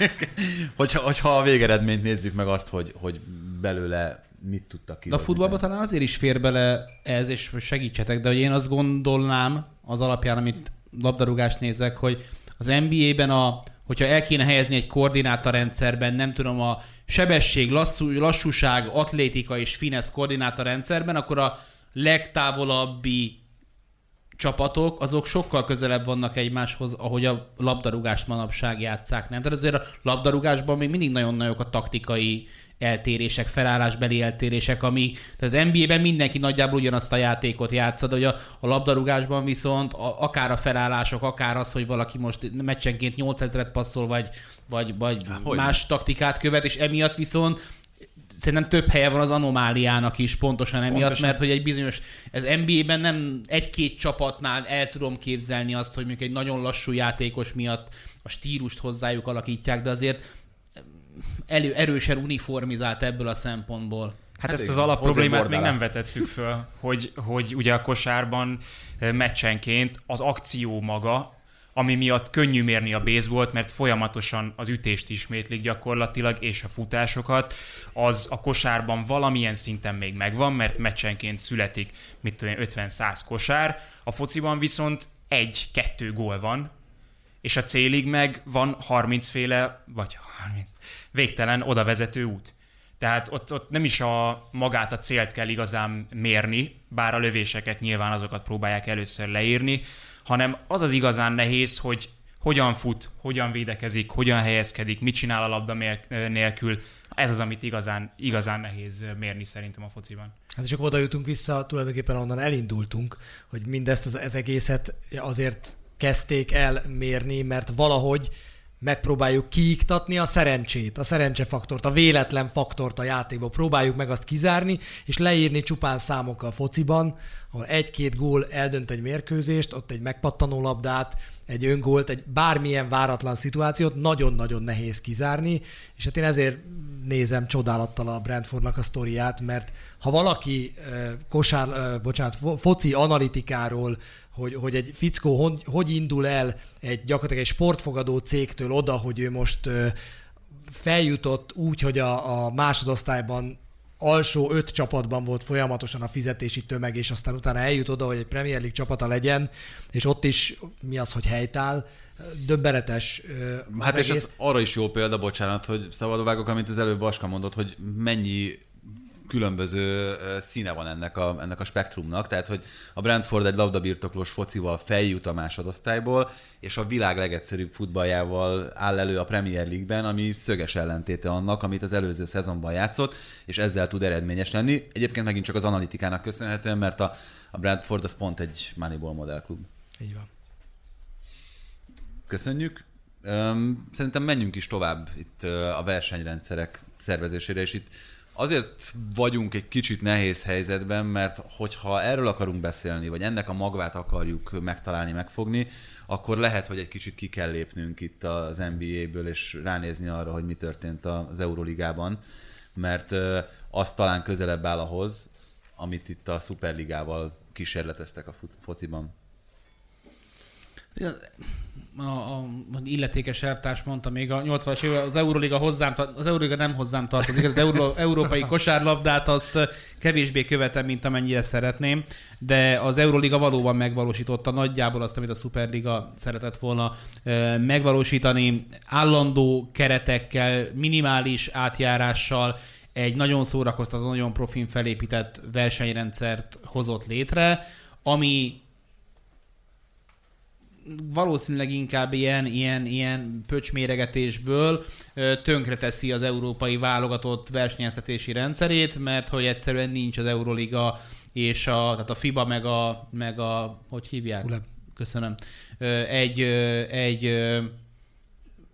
*laughs* hogyha, hogyha a végeredményt nézzük meg azt, hogy, hogy belőle mit tudtak ki. De a futballban talán azért is fér bele ez, és segítsetek, de hogy én azt gondolnám az alapján, amit labdarúgást nézek, hogy az NBA-ben a, hogyha el kéne helyezni egy koordinátorrendszerben, nem tudom, a sebesség, lasszú, lassúság, atlétika és finesz koordinátorrendszerben, akkor a legtávolabbi csapatok, azok sokkal közelebb vannak egymáshoz, ahogy a labdarúgást manapság játszák, nem? Tehát azért a labdarúgásban még mindig nagyon nagyok a taktikai eltérések, felállásbeli eltérések, ami tehát az NBA-ben mindenki nagyjából ugyanazt a játékot játsza, de hogy a, a labdarúgásban viszont a, akár a felállások, akár az, hogy valaki most meccsenként 8000-et passzol, vagy, vagy, vagy Há, más taktikát követ, és emiatt viszont szerintem több helye van az anomáliának is pontosan emiatt, pontosan. mert hogy egy bizonyos, ez NBA-ben nem egy-két csapatnál el tudom képzelni azt, hogy mondjuk egy nagyon lassú játékos miatt a stílust hozzájuk alakítják, de azért elő, erősen uniformizált ebből a szempontból. Hát, hát ezt az alapproblémát még nem vetettük föl, hogy, hogy ugye a kosárban eh, meccsenként az akció maga, ami miatt könnyű mérni a baseballt, mert folyamatosan az ütést ismétlik gyakorlatilag, és a futásokat, az a kosárban valamilyen szinten még megvan, mert meccsenként születik, mit tudom 50-100 kosár, a fociban viszont egy-kettő gól van, és a célig meg van 30 féle, vagy 30, végtelen oda vezető út. Tehát ott, ott nem is a magát a célt kell igazán mérni, bár a lövéseket nyilván azokat próbálják először leírni, hanem az az igazán nehéz, hogy hogyan fut, hogyan védekezik, hogyan helyezkedik, mit csinál a labda nélkül. Ez az, amit igazán, igazán nehéz mérni szerintem a fociban. Hát csak oda jutunk vissza, tulajdonképpen onnan elindultunk, hogy mindezt az, az egészet azért kezdték el mérni, mert valahogy megpróbáljuk kiiktatni a szerencsét, a szerencsefaktort, a véletlen faktort a játékban. Próbáljuk meg azt kizárni, és leírni csupán számokkal fociban, ahol egy-két gól eldönt egy mérkőzést, ott egy megpattanó labdát, egy öngólt, egy bármilyen váratlan szituációt nagyon-nagyon nehéz kizárni, és hát én ezért nézem csodálattal a Brentfordnak a sztoriát, mert ha valaki kosár, bocsánat, foci analitikáról, hogy, hogy egy fickó hogy, hogy indul el egy gyakorlatilag egy sportfogadó cégtől oda, hogy ő most feljutott úgy, hogy a, a másodosztályban alsó öt csapatban volt folyamatosan a fizetési tömeg, és aztán utána eljut oda, hogy egy Premier League csapata legyen, és ott is mi az, hogy helytál, döbbenetes. Hát és egész... ez arra is jó példa, bocsánat, hogy szabadvágok, amit az előbb Baska mondott, hogy mennyi különböző színe van ennek a, ennek a spektrumnak, tehát hogy a Brentford egy labdabirtoklós focival feljut a másodosztályból, és a világ legegyszerűbb futballjával áll elő a Premier League-ben, ami szöges ellentéte annak, amit az előző szezonban játszott, és ezzel tud eredményes lenni. Egyébként megint csak az analitikának köszönhetően, mert a, a Brentford az pont egy Moneyball modellklub. Így van. Köszönjük. Szerintem menjünk is tovább itt a versenyrendszerek szervezésére, és itt azért vagyunk egy kicsit nehéz helyzetben, mert hogyha erről akarunk beszélni, vagy ennek a magvát akarjuk megtalálni, megfogni, akkor lehet, hogy egy kicsit ki kell lépnünk itt az NBA-ből, és ránézni arra, hogy mi történt az Euroligában, mert az talán közelebb áll ahhoz, amit itt a Superligával kísérleteztek a fociban a, a, illetékes elvtárs mondta még a 80-as évek, az Euroliga hozzám, az Euroliga nem hozzám tartozik, az Euró, európai kosárlabdát azt kevésbé követem, mint amennyire szeretném, de az Euroliga valóban megvalósította nagyjából azt, amit a Superliga szeretett volna megvalósítani, állandó keretekkel, minimális átjárással, egy nagyon szórakoztató, nagyon profin felépített versenyrendszert hozott létre, ami valószínűleg inkább ilyen, ilyen, ilyen pöcsméregetésből tönkreteszi az európai válogatott versenyeztetési rendszerét, mert hogy egyszerűen nincs az Euroliga és a, tehát a FIBA meg a, meg a hogy hívják? Uleb. Köszönöm. Egy, egy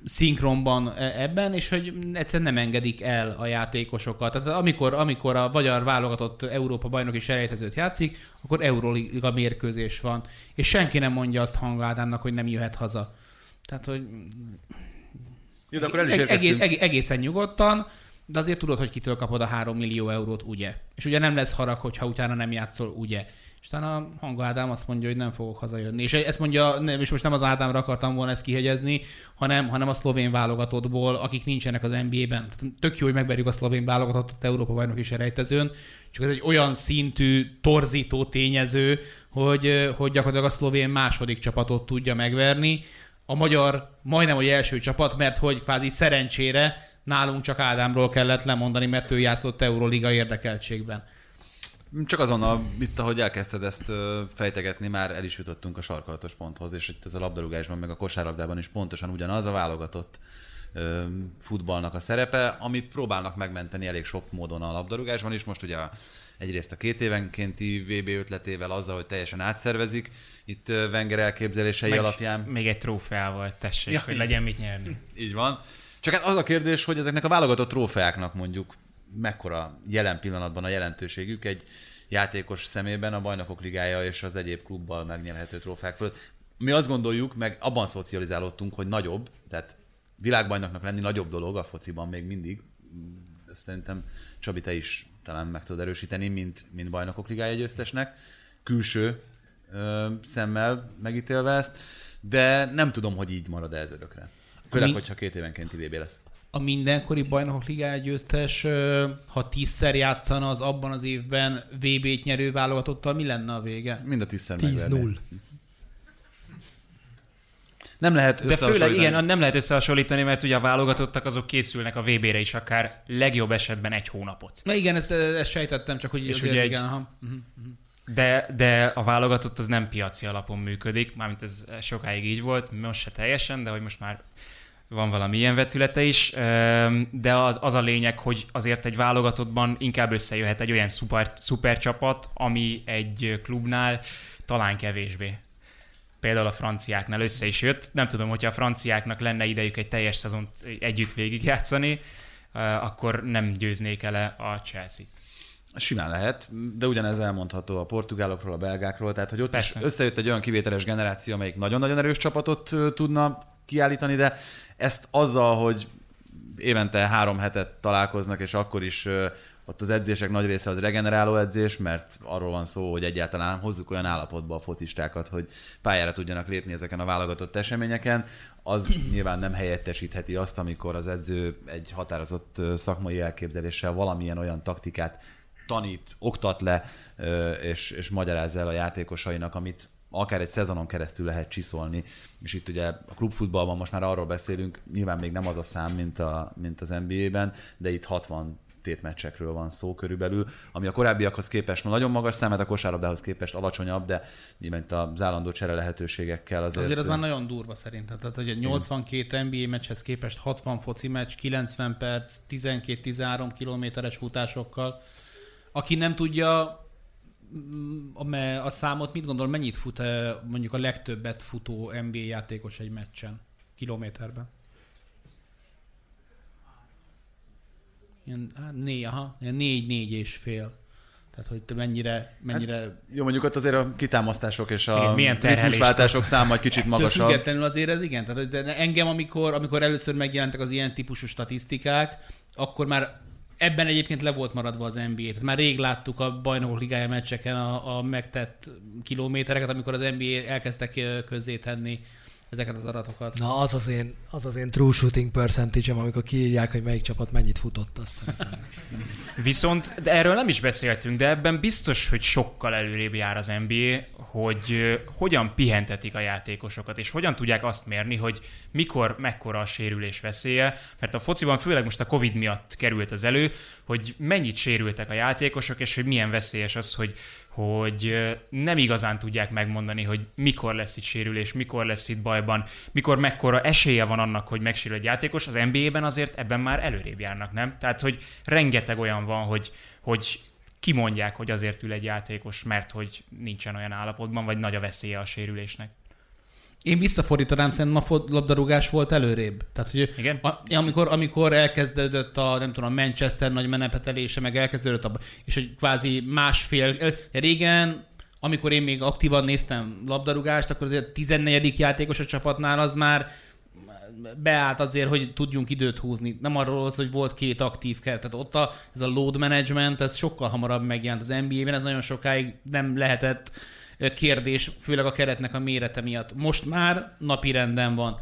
szinkronban e, ebben, és hogy egyszerűen nem engedik el a játékosokat. Tehát amikor, amikor a magyar válogatott Európa bajnoki selejtezőt játszik, akkor Euroliga mérkőzés van, és senki nem mondja azt Hangádámnak, hogy nem jöhet haza. Tehát, hogy jó, de akkor el is egész, egészen nyugodtan, de azért tudod, hogy kitől kapod a 3 millió eurót, ugye? És ugye nem lesz harag, hogyha utána nem játszol, ugye? És utána a Hanga Ádám azt mondja, hogy nem fogok hazajönni. És ezt mondja, nem, és most nem az Ádámra akartam volna ezt kihegyezni, hanem, hanem a szlovén válogatottból, akik nincsenek az NBA-ben. Tök jó, hogy megverjük a szlovén válogatottat Európa bajnok is rejtezőn, csak ez egy olyan szintű torzító tényező, hogy, hogy gyakorlatilag a szlovén második csapatot tudja megverni. A magyar majdnem, hogy első csapat, mert hogy kvázi szerencsére nálunk csak Ádámról kellett lemondani, mert ő játszott Euroliga érdekeltségben. Csak azonnal, itt ahogy elkezdted ezt fejtegetni, már el is jutottunk a sarkalatos ponthoz, és itt ez a labdarúgásban, meg a kosárlabdában is pontosan ugyanaz a válogatott futballnak a szerepe, amit próbálnak megmenteni elég sok módon a labdarúgásban is. Most ugye egyrészt a két évenkénti VB ötletével azzal, hogy teljesen átszervezik, itt Wenger elképzelései Meg alapján. Még egy trófeával tessék, ja, hogy legyen mit nyerni. Így van. Csak hát az a kérdés, hogy ezeknek a válogatott trófeáknak mondjuk mekkora jelen pillanatban a jelentőségük egy játékos szemében a bajnokok ligája és az egyéb klubbal megnyerhető trófeák fölött. Mi azt gondoljuk, meg abban szocializálódtunk, hogy nagyobb, tehát világbajnoknak lenni nagyobb dolog a fociban még mindig. Ezt szerintem Csabi, te is talán meg tudod erősíteni, mint, mint bajnokok ligája győztesnek, külső ö, szemmel megítélve ezt, de nem tudom, hogy így marad ez örökre. Főleg, Mi... hogyha két évenkénti VB lesz a mindenkori bajnokok ligája győztes, ha tízszer játszana az abban az évben VB-t nyerő válogatottal, mi lenne a vége? Mind a tízszer 10-0. Nem lehet De főleg igen, nem lehet összehasonlítani, mert ugye a válogatottak azok készülnek a VB-re is akár legjobb esetben egy hónapot. Na igen, ezt, ezt sejtettem, csak hogy és ugye igen, egy... aha. Mhm, mhm. De, de a válogatott az nem piaci alapon működik, mármint ez sokáig így volt, most se teljesen, de hogy most már van valami ilyen vetülete is, de az, az a lényeg, hogy azért egy válogatottban inkább összejöhet egy olyan szuper, szuper csapat, ami egy klubnál talán kevésbé. Például a franciáknál össze is jött. Nem tudom, hogyha a franciáknak lenne idejük egy teljes szezont együtt végigjátszani, akkor nem győznék el a Chelsea-t. Simán lehet, de ugyanez elmondható a portugálokról, a belgákról, tehát hogy ott Persze. is összejött egy olyan kivételes generáció, amelyik nagyon-nagyon erős csapatot tudna kiállítani, de ezt azzal, hogy évente három hetet találkoznak, és akkor is ott az edzések nagy része az regeneráló edzés, mert arról van szó, hogy egyáltalán hozzuk olyan állapotba a focistákat, hogy pályára tudjanak lépni ezeken a válogatott eseményeken, az nyilván nem helyettesítheti azt, amikor az edző egy határozott szakmai elképzeléssel valamilyen olyan taktikát tanít, oktat le, és, és magyaráz el a játékosainak, amit akár egy szezonon keresztül lehet csiszolni, és itt ugye a klubfutballban most már arról beszélünk, nyilván még nem az a szám, mint, a, mint az NBA-ben, de itt 60 tétmeccsekről van szó körülbelül, ami a korábbiakhoz képest nagyon magas szám, a kosárlabdához képest alacsonyabb, de nyilván az állandó csere lehetőségekkel azért... Azért az már nagyon durva szerintem. Tehát, hogy egy 82 NBA meccshez képest 60 foci meccs, 90 perc, 12-13 kilométeres futásokkal. Aki nem tudja a, a számot, mit gondol, mennyit fut eh, mondjuk a legtöbbet futó NBA játékos egy meccsen? Kilométerben? Ilyen, hát négy, aha, ilyen négy, négy és fél. Tehát, hogy te mennyire... mennyire... Hát, jó, mondjuk ott azért a kitámasztások és a igen, ritmusváltások száma egy kicsit magasabb. Függetlenül azért ez igen. Tehát de engem, amikor, amikor először megjelentek az ilyen típusú statisztikák, akkor már ebben egyébként le volt maradva az NBA. Tehát már rég láttuk a bajnokok ligája meccseken a, a megtett kilométereket, amikor az NBA elkezdtek közzétenni ezeket az adatokat. Na, az az én, az az én true shooting percentage amikor kiírják, hogy melyik csapat mennyit futott, azt szerintem. Viszont de erről nem is beszéltünk, de ebben biztos, hogy sokkal előrébb jár az NBA, hogy hogyan pihentetik a játékosokat, és hogyan tudják azt mérni, hogy mikor, mekkora a sérülés veszélye, mert a fociban főleg most a Covid miatt került az elő, hogy mennyit sérültek a játékosok, és hogy milyen veszélyes az, hogy hogy nem igazán tudják megmondani, hogy mikor lesz itt sérülés, mikor lesz itt bajban, mikor mekkora esélye van annak, hogy megsérül egy játékos. Az NBA-ben azért ebben már előrébb járnak, nem? Tehát, hogy rengeteg olyan van, hogy, hogy kimondják, hogy azért ül egy játékos, mert hogy nincsen olyan állapotban, vagy nagy a veszélye a sérülésnek. Én visszafordítanám, szerintem a labdarúgás volt előrébb. Tehát, hogy Igen? A, amikor, amikor elkezdődött a, nem tudom, a Manchester nagy menepetelése, meg elkezdődött a, és hogy kvázi másfél, régen amikor én még aktívan néztem labdarúgást, akkor azért a 14. játékos a csapatnál az már beállt azért, hogy tudjunk időt húzni. Nem arról az, hogy volt két aktív keret. Tehát ott a, ez a load management, ez sokkal hamarabb megjelent az NBA-ben, ez nagyon sokáig nem lehetett kérdés, főleg a keretnek a mérete miatt. Most már napi renden van.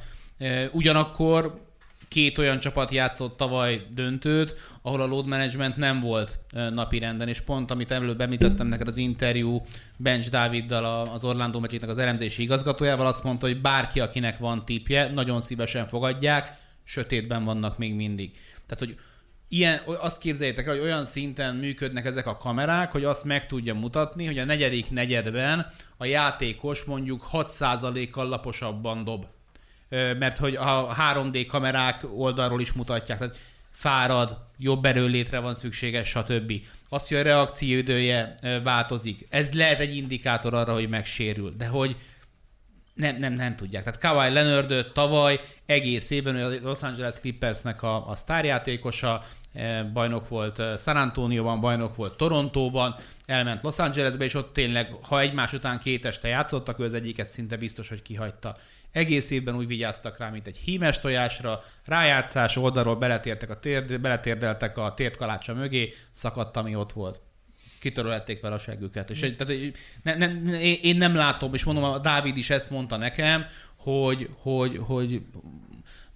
Ugyanakkor két olyan csapat játszott tavaly döntőt, ahol a load management nem volt napi renden, és pont amit előbb említettem neked az interjú Bench Dáviddal, az Orlando magic az elemzési igazgatójával, azt mondta, hogy bárki, akinek van tipje, nagyon szívesen fogadják, sötétben vannak még mindig. Tehát, hogy ilyen, azt képzeljétek el, hogy olyan szinten működnek ezek a kamerák, hogy azt meg tudja mutatni, hogy a negyedik negyedben a játékos mondjuk 6%-kal laposabban dob. Mert hogy a 3D kamerák oldalról is mutatják, tehát fárad, jobb erőlétre van szükséges, stb. Azt, hogy a reakcióidője változik. Ez lehet egy indikátor arra, hogy megsérül, de hogy nem, nem, nem tudják. Tehát Kawhi Leonard tavaly egész évben a Los Angeles Clippersnek a, a sztárjátékosa, bajnok volt eh, San Antonioban, bajnok volt Torontóban, elment Los Angelesbe, és ott tényleg, ha egymás után két este játszottak, ő az egyiket szinte biztos, hogy kihagyta. Egész évben úgy vigyáztak rá, mint egy hímes tojásra, rájátszás oldalról beletértek a térd, beletérdeltek a térdkalácsa mögé, szakadt, ami ott volt kitörölhették vele a seggüket. És tehát, ne, ne, én nem látom, és mondom, a Dávid is ezt mondta nekem, hogy, hogy, hogy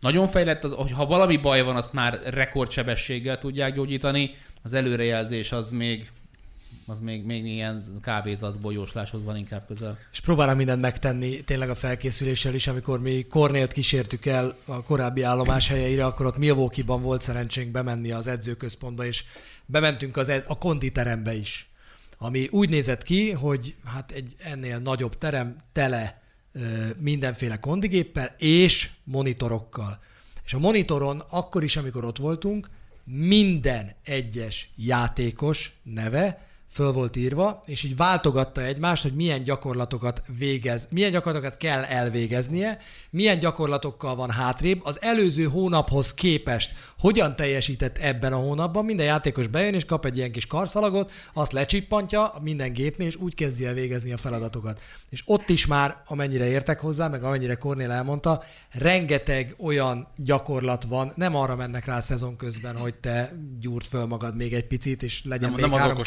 nagyon fejlett, az, hogy ha valami baj van, azt már rekordsebességgel tudják gyógyítani, az előrejelzés az még az még, még ilyen kávézac bolyósláshoz van inkább közel. És próbálom mindent megtenni tényleg a felkészüléssel is, amikor mi Kornélt kísértük el a korábbi állomás helyeire, akkor ott Milwaukee-ban volt szerencsénk bemenni az edzőközpontba, és bementünk az ed- a konditerembe is, ami úgy nézett ki, hogy hát egy ennél nagyobb terem tele mindenféle kondigéppel és monitorokkal. És a monitoron akkor is, amikor ott voltunk, minden egyes játékos neve föl volt írva, és így váltogatta egymást, hogy milyen gyakorlatokat végez, milyen gyakorlatokat kell elvégeznie, milyen gyakorlatokkal van hátrébb, az előző hónaphoz képest hogyan teljesített ebben a hónapban, minden játékos bejön és kap egy ilyen kis karszalagot, azt lecsippantja minden gépnél, és úgy kezdi el végezni a feladatokat. És ott is már, amennyire értek hozzá, meg amennyire Kornél elmondta, rengeteg olyan gyakorlat van, nem arra mennek rá a szezon közben, hogy te gyúrt föl magad még egy picit, és legyen nem, még nem három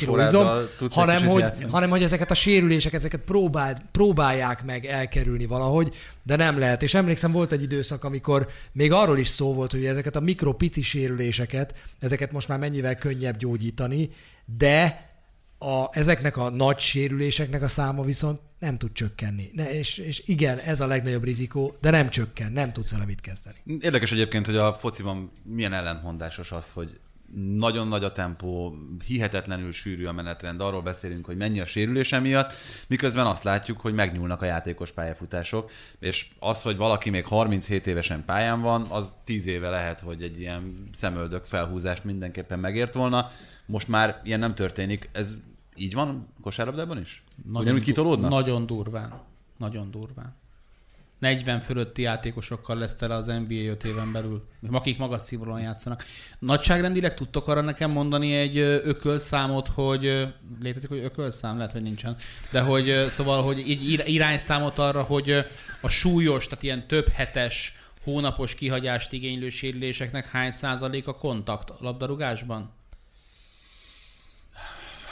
kiló hanem hogy, hanem hogy ezeket a sérüléseket, ezeket próbál, próbálják meg elkerülni valahogy, de nem lehet. És emlékszem, volt egy időszak, amikor még arról is szó volt, hogy ezeket a mikropici sérüléseket, ezeket most már mennyivel könnyebb gyógyítani, de a, ezeknek a nagy sérüléseknek a száma viszont nem tud csökkenni. Ne, és, és igen, ez a legnagyobb rizikó, de nem csökken, nem tudsz vele mit kezdeni. Érdekes egyébként, hogy a fociban milyen ellentmondásos az, hogy nagyon nagy a tempó, hihetetlenül sűrű a menetrend, arról beszélünk, hogy mennyi a sérülése miatt, miközben azt látjuk, hogy megnyúlnak a játékos pályafutások, és az, hogy valaki még 37 évesen pályán van, az 10 éve lehet, hogy egy ilyen szemöldök felhúzást mindenképpen megért volna. Most már ilyen nem történik. Ez így van kosárlabdában is? Ugyanúgy kitolódnak? Nagyon durván. Nagyon durván. 40 fölötti játékosokkal lesz tele az NBA 5 éven belül, akik magas színvonalon játszanak. Nagyságrendileg tudtok arra nekem mondani egy ökölszámot, hogy létezik, hogy ökölszám, lehet, hogy nincsen, de hogy szóval, hogy egy ir- irányszámot arra, hogy a súlyos, tehát ilyen több hetes, hónapos kihagyást igénylő sérüléseknek hány százalék a kontakt a labdarúgásban?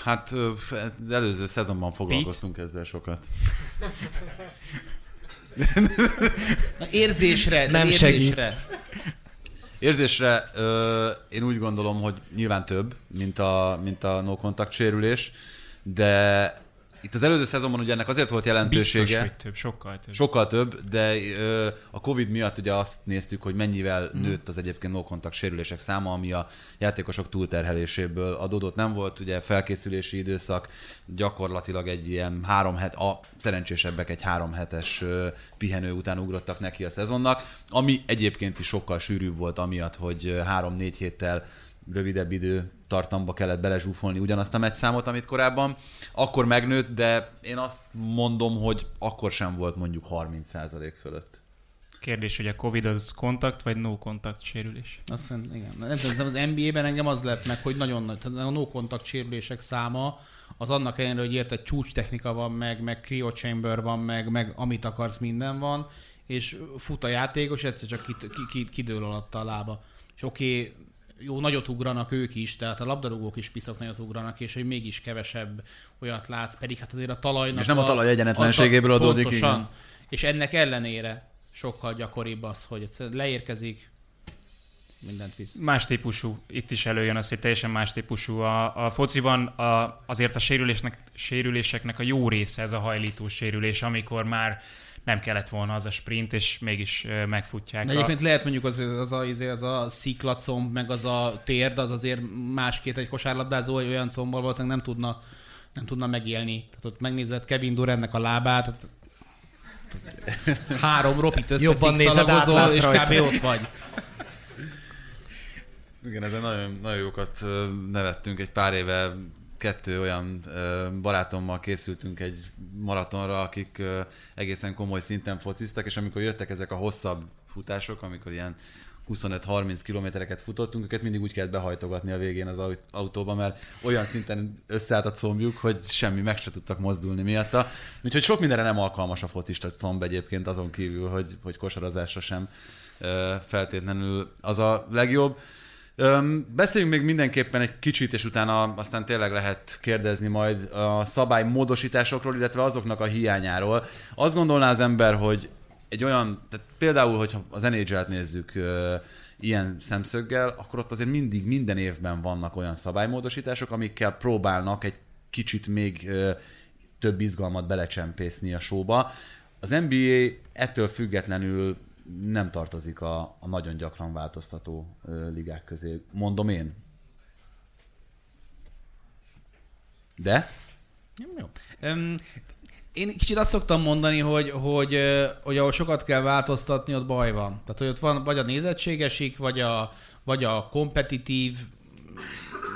Hát az előző szezonban foglalkoztunk ezzel sokat. *laughs* *laughs* Na, érzésre, Nem érzésre. Érzésre ö, én úgy gondolom, hogy nyilván több, mint a, mint a no contact sérülés, de itt az előző szezonban ugye ennek azért volt jelentősége. Biztos, hogy több, sokkal több. Sokkal több, de ö, a Covid miatt ugye azt néztük, hogy mennyivel mm. nőtt az egyébként no contact sérülések száma, ami a játékosok túlterheléséből adódott. Nem volt ugye felkészülési időszak, gyakorlatilag egy ilyen három het, a szerencsésebbek egy három hetes ö, pihenő után ugrottak neki a szezonnak, ami egyébként is sokkal sűrűbb volt amiatt, hogy három-négy héttel rövidebb idő tartamba kellett belezsúfolni ugyanazt a meccszámot, amit korábban. Akkor megnőtt, de én azt mondom, hogy akkor sem volt mondjuk 30% fölött. Kérdés, hogy a Covid az kontakt vagy no kontakt sérülés? Azt hiszem, igen. Nem tudom, az NBA-ben engem az lep meg, hogy nagyon nagy, tehát a no contact sérülések száma, az annak ellenére, hogy érted, csúcs technika van meg, meg cryo chamber van meg, meg amit akarsz, minden van, és fut a játékos, egyszer csak kid, kid, kidől alatta a lába. És oké, okay, jó, nagyot ugranak ők is, tehát a labdarúgók is piszok nagyot ugranak, és hogy mégis kevesebb olyat látsz, pedig hát azért a talajnak... És nem a talaj egyenetlenségéből a adódik, pontosan. igen. És ennek ellenére sokkal gyakoribb az, hogy leérkezik, mindent visz. Más típusú, itt is előjön az, hogy teljesen más típusú. A, a fociban a, azért a sérülésnek, sérüléseknek a jó része ez a hajlító sérülés, amikor már nem kellett volna az a sprint, és mégis megfutják. De egyébként lehet mondjuk az, az, a, az, az a sziklacomb, meg az a térd, az azért másként egy kosárlabdázó egy olyan combbal valószínűleg nem tudna, nem tudna megélni. Tehát ott megnézed Kevin Durantnek a lábát, tehát három ropit összeszikszalagozol, és kb. ott vagy. Igen, ezen nagyon, nagyon jókat nevettünk. Egy pár éve kettő olyan barátommal készültünk egy maratonra, akik egészen komoly szinten fociztak, és amikor jöttek ezek a hosszabb futások, amikor ilyen 25-30 kilométereket futottunk, őket mindig úgy kellett behajtogatni a végén az aut- autóba, mert olyan szinten összeállt a combjuk, hogy semmi meg se tudtak mozdulni miatta. Úgyhogy sok mindenre nem alkalmas a focista comb egyébként azon kívül, hogy, hogy kosarazásra sem feltétlenül az a legjobb. Beszéljünk még mindenképpen egy kicsit, és utána aztán tényleg lehet kérdezni majd a szabály módosításokról, illetve azoknak a hiányáról. Azt gondolná az ember, hogy egy olyan, tehát például, hogyha az NHL-t nézzük ilyen szemszöggel, akkor ott azért mindig, minden évben vannak olyan szabálymódosítások, amikkel próbálnak egy kicsit még több izgalmat belecsempészni a showba. Az NBA ettől függetlenül nem tartozik a, a nagyon gyakran változtató ligák közé. Mondom én. De? Jó. Öm, én kicsit azt szoktam mondani, hogy, hogy, hogy ahol sokat kell változtatni, ott baj van. Tehát, hogy ott van vagy a nézettségesik, vagy a, vagy a kompetitív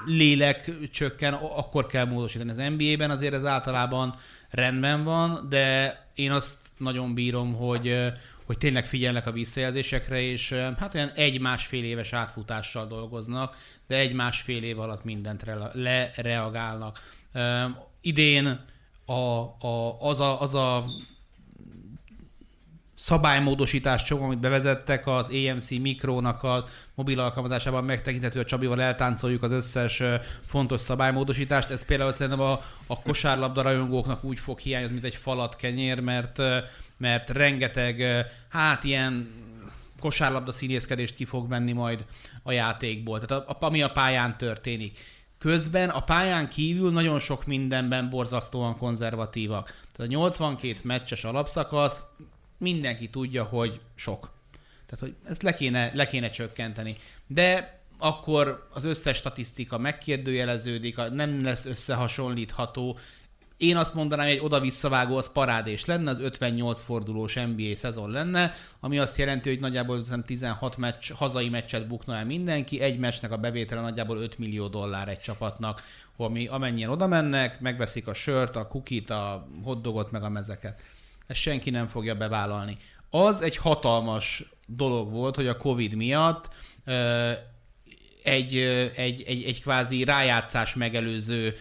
lélek csökken, akkor kell módosítani. Az NBA-ben azért ez általában rendben van, de én azt nagyon bírom, hogy, hogy tényleg figyelnek a visszajelzésekre, és hát olyan egy-másfél éves átfutással dolgoznak, de egy-másfél év alatt mindent rela- lereagálnak. Idén a, a, az, a, az a szabálymódosítás csomag, amit bevezettek az AMC Mikrónak a mobil alkalmazásában megtekinthető, a Csabival eltáncoljuk az összes fontos szabálymódosítást. Ez például szerintem a, a kosárlabda rajongóknak úgy fog hiányozni, mint egy falat kenyér, mert, mert rengeteg, hát ilyen kosárlabda színészkedést ki fog venni majd a játékból, tehát a, a, ami a pályán történik. Közben a pályán kívül nagyon sok mindenben borzasztóan konzervatívak. Tehát a 82 meccses alapszakasz mindenki tudja, hogy sok. Tehát, hogy ezt le kéne, le kéne csökkenteni. De akkor az összes statisztika megkérdőjeleződik, nem lesz összehasonlítható. Én azt mondanám, hogy egy oda-visszavágó az parádés lenne, az 58 fordulós NBA szezon lenne, ami azt jelenti, hogy nagyjából 16 meccs, hazai meccset bukna el mindenki, egy meccsnek a bevétele nagyjából 5 millió dollár egy csapatnak, ami, amennyien oda mennek, megveszik a sört, a kukit, a hotdogot, meg a mezeket. Ezt senki nem fogja bevállalni. Az egy hatalmas dolog volt, hogy a Covid miatt egy, egy, egy, egy kvázi rájátszás megelőző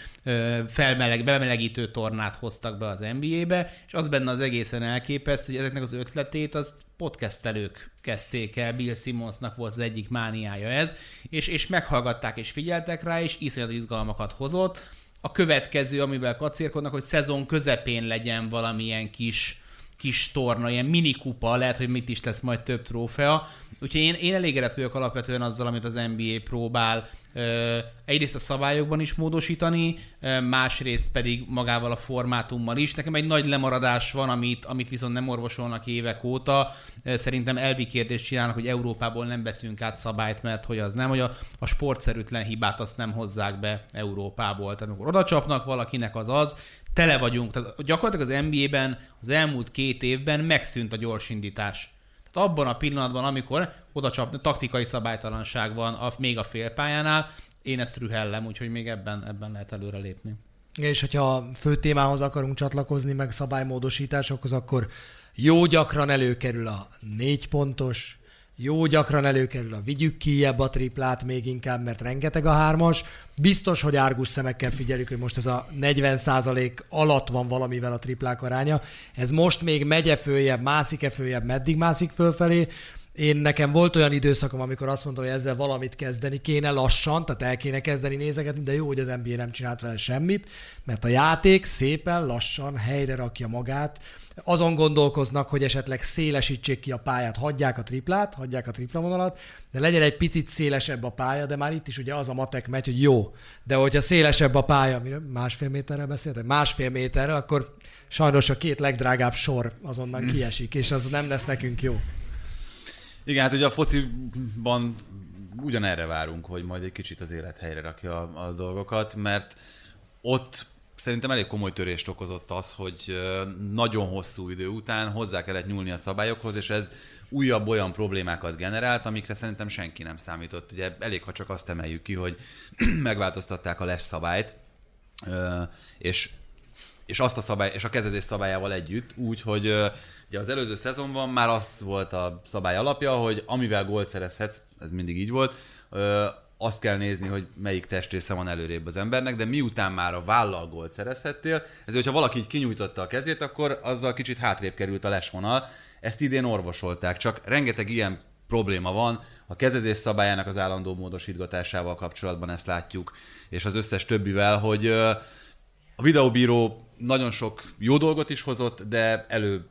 felmeleg, bemelegítő tornát hoztak be az NBA-be, és az benne az egészen elképesztő, hogy ezeknek az ötletét azt podcastelők kezdték el, Bill Simmonsnak volt az egyik mániája ez, és, és meghallgatták és figyeltek rá, és iszonyat izgalmakat hozott. A következő, amivel kacérkodnak, hogy szezon közepén legyen valamilyen kis kis torna, ilyen mini kupa, lehet, hogy mit is lesz majd több trófea. Úgyhogy én, én elégedett vagyok alapvetően azzal, amit az NBA próbál egyrészt a szabályokban is módosítani, másrészt pedig magával a formátummal is. Nekem egy nagy lemaradás van, amit, amit viszont nem orvosolnak évek óta. Szerintem elvi kérdést csinálnak, hogy Európából nem veszünk át szabályt, mert hogy az nem, hogy a, a sportszerűtlen hibát azt nem hozzák be Európából. Tehát amikor oda csapnak valakinek az az, tele vagyunk. Tehát gyakorlatilag az NBA-ben az elmúlt két évben megszűnt a gyorsindítás. Abban a pillanatban, amikor oda csap, taktikai szabálytalanság van a, még a félpályánál, én ezt rühellem, úgyhogy még ebben, ebben lehet előre lépni. És hogyha fő témához akarunk csatlakozni, meg szabálymódosításokhoz, akkor jó gyakran előkerül a négy pontos, jó gyakran előkerül a vigyük kijebb a triplát még inkább, mert rengeteg a hármas. Biztos, hogy árgus szemekkel figyeljük, hogy most ez a 40% alatt van valamivel a triplák aránya. Ez most még megye följebb, mászik-e följebb, meddig mászik fölfelé. Én nekem volt olyan időszakom, amikor azt mondtam, hogy ezzel valamit kezdeni kéne lassan, tehát el kéne kezdeni nézegetni, de jó, hogy az NBA nem csinált vele semmit, mert a játék szépen lassan helyre rakja magát. Azon gondolkoznak, hogy esetleg szélesítsék ki a pályát, hagyják a triplát, hagyják a tripla vonalat, de legyen egy picit szélesebb a pálya, de már itt is ugye az a matek megy, hogy jó, de hogyha szélesebb a pálya, másfél méterrel beszéltek, másfél méterrel, akkor sajnos a két legdrágább sor azonnal kiesik, és az nem lesz nekünk jó. Igen, hát ugye a fociban ugyanerre várunk, hogy majd egy kicsit az élet helyre rakja a, a dolgokat, mert ott szerintem elég komoly törést okozott az, hogy nagyon hosszú idő után hozzá kellett nyúlni a szabályokhoz, és ez újabb olyan problémákat generált, amikre szerintem senki nem számított. Ugye elég, ha csak azt emeljük ki, hogy *clears throat* megváltoztatták a les szabályt, és, és azt a szabály, és a kezezés szabályával együtt, úgy, hogy Ugye az előző szezonban már az volt a szabály alapja, hogy amivel gólt szerezhetsz, ez mindig így volt, azt kell nézni, hogy melyik testrésze van előrébb az embernek, de miután már a vállal gólt szerezhettél, ezért, hogyha valaki így kinyújtotta a kezét, akkor azzal kicsit hátrébb került a lesvonal. Ezt idén orvosolták, csak rengeteg ilyen probléma van, a kezezés szabályának az állandó módosítgatásával kapcsolatban ezt látjuk, és az összes többivel, hogy a videóbíró nagyon sok jó dolgot is hozott, de elő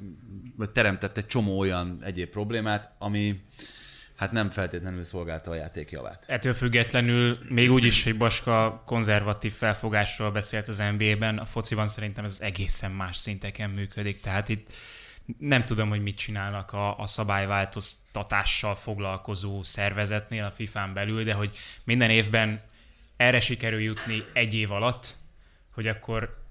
teremtett egy csomó olyan egyéb problémát, ami hát nem feltétlenül szolgálta a játék javát. Ettől függetlenül még úgy is, hogy Baska konzervatív felfogásról beszélt az NBA-ben, a fociban szerintem ez egészen más szinteken működik, tehát itt nem tudom, hogy mit csinálnak a, a szabályváltoztatással foglalkozó szervezetnél a FIFA-n belül, de hogy minden évben erre sikerül jutni egy év alatt, hogy akkor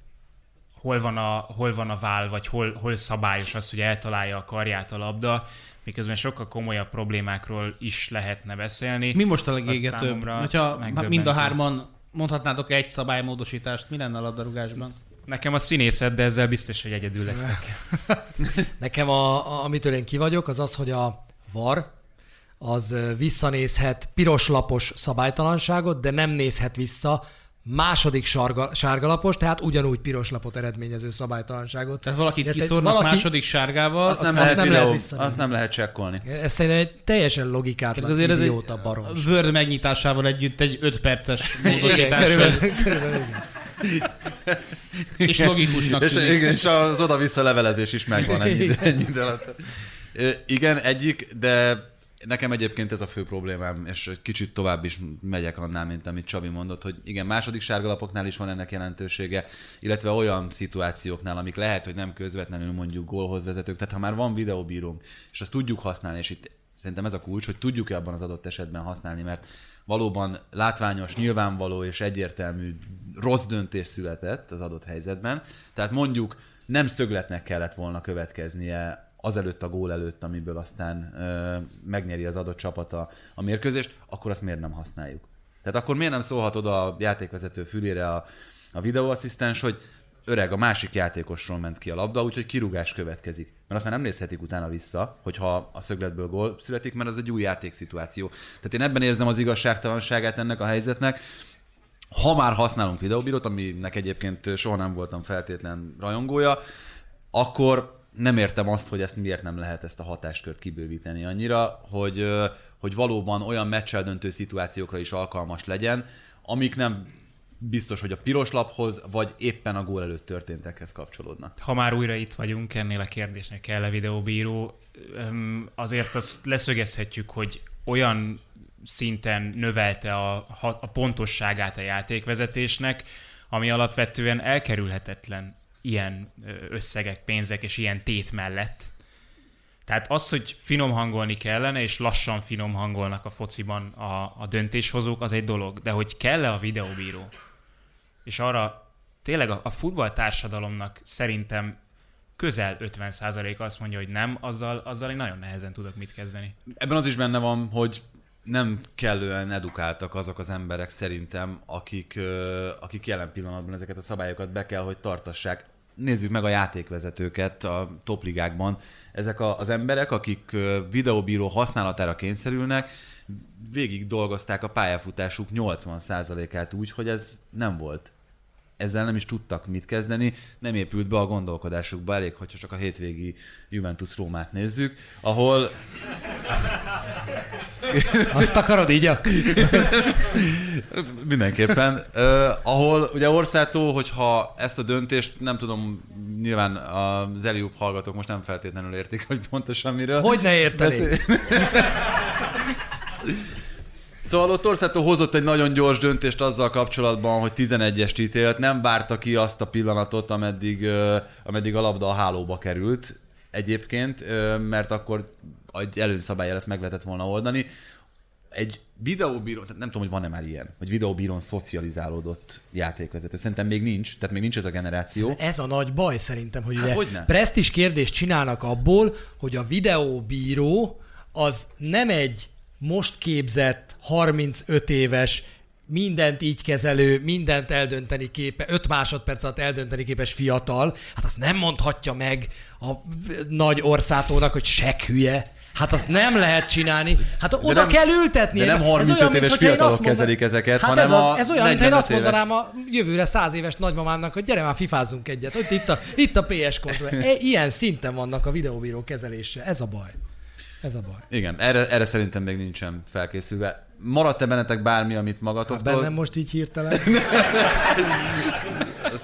hol van a, hol van a vál, vagy hol, hol szabályos az, hogy eltalálja a karját a labda, miközben sokkal komolyabb problémákról is lehetne beszélni. Mi most a legégetőbb? Hogyha mind a hárman mondhatnátok egy szabálymódosítást, mi lenne a labdarúgásban? Nekem a színészet, de ezzel biztos, hogy egyedül leszek. *laughs* Nekem, a, a, amitől én ki vagyok, az az, hogy a VAR az visszanézhet piroslapos szabálytalanságot, de nem nézhet vissza második sárga, sárgalapos, tehát ugyanúgy piros lapot eredményező szabálytalanságot. Tehát valakit kiszórnak valaki... második sárgával, azt, azt nem, lehet, nem lehet azt nem lehet csekkolni. Ez szerintem egy teljesen logikátlan, azért ez egy baromság. Word megnyitásával együtt egy 5 perces módosítás. körülbelül, körülbelül, és logikusnak és, igen, és az oda-vissza levelezés is megvan ennyi, ennyi alatt. Igen, egyik, de Nekem egyébként ez a fő problémám, és kicsit tovább is megyek annál, mint amit Csabi mondott, hogy igen, második sárgalapoknál is van ennek jelentősége, illetve olyan szituációknál, amik lehet, hogy nem közvetlenül mondjuk gólhoz vezetők, tehát ha már van videóbírónk, és azt tudjuk használni, és itt szerintem ez a kulcs, hogy tudjuk-e abban az adott esetben használni, mert valóban látványos, nyilvánvaló és egyértelmű rossz döntés született az adott helyzetben. Tehát mondjuk nem szögletnek kellett volna következnie azelőtt a gól előtt, amiből aztán ö, megnyeri az adott csapata a mérkőzést, akkor azt miért nem használjuk? Tehát akkor miért nem szólhat oda a játékvezető fülére a, a videóasszisztens, hogy öreg, a másik játékosról ment ki a labda, úgyhogy kirúgás következik. Mert azt már nem nézhetik utána vissza, hogyha a szögletből gól születik, mert az egy új játékszituáció. Tehát én ebben érzem az igazságtalanságát ennek a helyzetnek. Ha már használunk videóbírót, aminek egyébként soha nem voltam feltétlen rajongója, akkor nem értem azt, hogy ezt miért nem lehet ezt a hatáskört kibővíteni annyira, hogy, hogy valóban olyan meccsel döntő szituációkra is alkalmas legyen, amik nem biztos, hogy a piros laphoz, vagy éppen a gól előtt történtekhez kapcsolódnak. Ha már újra itt vagyunk, ennél a kérdésnek kell a videóbíró, azért azt leszögezhetjük, hogy olyan szinten növelte a, a pontosságát a játékvezetésnek, ami alapvetően elkerülhetetlen ilyen összegek, pénzek és ilyen tét mellett. Tehát az, hogy finom hangolni kellene, és lassan finom hangolnak a fociban a, a döntéshozók, az egy dolog. De hogy kell-e a videóbíró? És arra tényleg a, a futball társadalomnak szerintem közel 50% azt mondja, hogy nem, azzal, azzal én nagyon nehezen tudok mit kezdeni. Ebben az is benne van, hogy nem kellően edukáltak azok az emberek szerintem, akik, akik jelen pillanatban ezeket a szabályokat be kell, hogy tartassák. Nézzük meg a játékvezetőket a topligákban. Ezek a, az emberek, akik videóbíró használatára kényszerülnek, végig dolgozták a pályafutásuk 80%-át úgy, hogy ez nem volt ezzel nem is tudtak mit kezdeni, nem épült be a gondolkodásukba, elég, hogyha csak a hétvégi Juventus Rómát nézzük, ahol... *laughs* Azt akarod így? *laughs* Mindenképpen. Uh, ahol ugye Orszátó, hogyha ezt a döntést, nem tudom, nyilván az Eliup hallgatók most nem feltétlenül értik, hogy pontosan miről. Hogy ne értenék? *laughs* Szóval ott Orszátó hozott egy nagyon gyors döntést azzal kapcsolatban, hogy 11-est ítélt, nem várta ki azt a pillanatot, ameddig, ameddig a labda a hálóba került egyébként, mert akkor egy előnyszabályjal ezt meg lehetett volna oldani. Egy videóbíró, tehát nem tudom, hogy van-e már ilyen, hogy videóbírón szocializálódott játékvezető. Szerintem még nincs, tehát még nincs ez a generáció. Ez a nagy baj szerintem, hogy hát ugye presztis kérdést csinálnak abból, hogy a videóbíró az nem egy most képzett, 35 éves, mindent így kezelő, mindent eldönteni képe, 5 másodperc alatt eldönteni képes fiatal, hát azt nem mondhatja meg a nagy orszátónak, hogy sek hülye. Hát azt nem lehet csinálni. Hát de oda nem, kell ültetni. De nem 35 olyan, éves fiatalok mondan... kezelik ezeket, hát hanem ez, az, ez olyan, mintha én azt mondanám a jövőre 100 éves nagymamámnak, hogy gyere már fifázzunk egyet. Hogy itt a, itt a PS kontroll. E, ilyen szinten vannak a videóbíró kezelése. Ez a baj. Ez a baj. Igen, erre, erre szerintem még nincsen felkészülve. Maradt-e bennetek bármi, amit magatoktól... Hát bennem most így hirtelen. *laughs*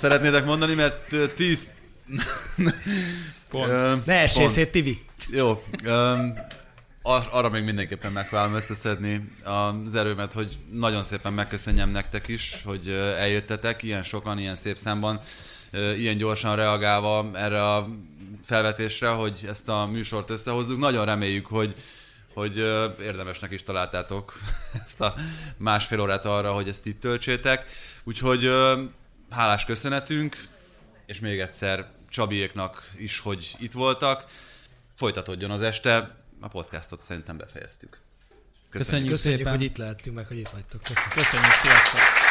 Szeretnétek mondani, mert 10 *laughs* pont. ne essél szét, Tivi. Jó. Um, ar- arra még mindenképpen megpróbálom összeszedni az erőmet, hogy nagyon szépen megköszönjem nektek is, hogy eljöttetek ilyen sokan, ilyen szép számban, ilyen gyorsan reagálva erre a felvetésre, hogy ezt a műsort összehozzuk. Nagyon reméljük, hogy, hogy érdemesnek is találtátok *laughs* ezt a másfél órát arra, hogy ezt itt töltsétek. Úgyhogy hálás köszönetünk, és még egyszer Csabiéknak is, hogy itt voltak. Folytatódjon az este, a podcastot szerintem befejeztük. Köszönjük, Köszönjük, Köszönjük szépen. hogy itt lehettünk, meg hogy itt vagytok. Köszönjük. Köszönjük, sziasztok!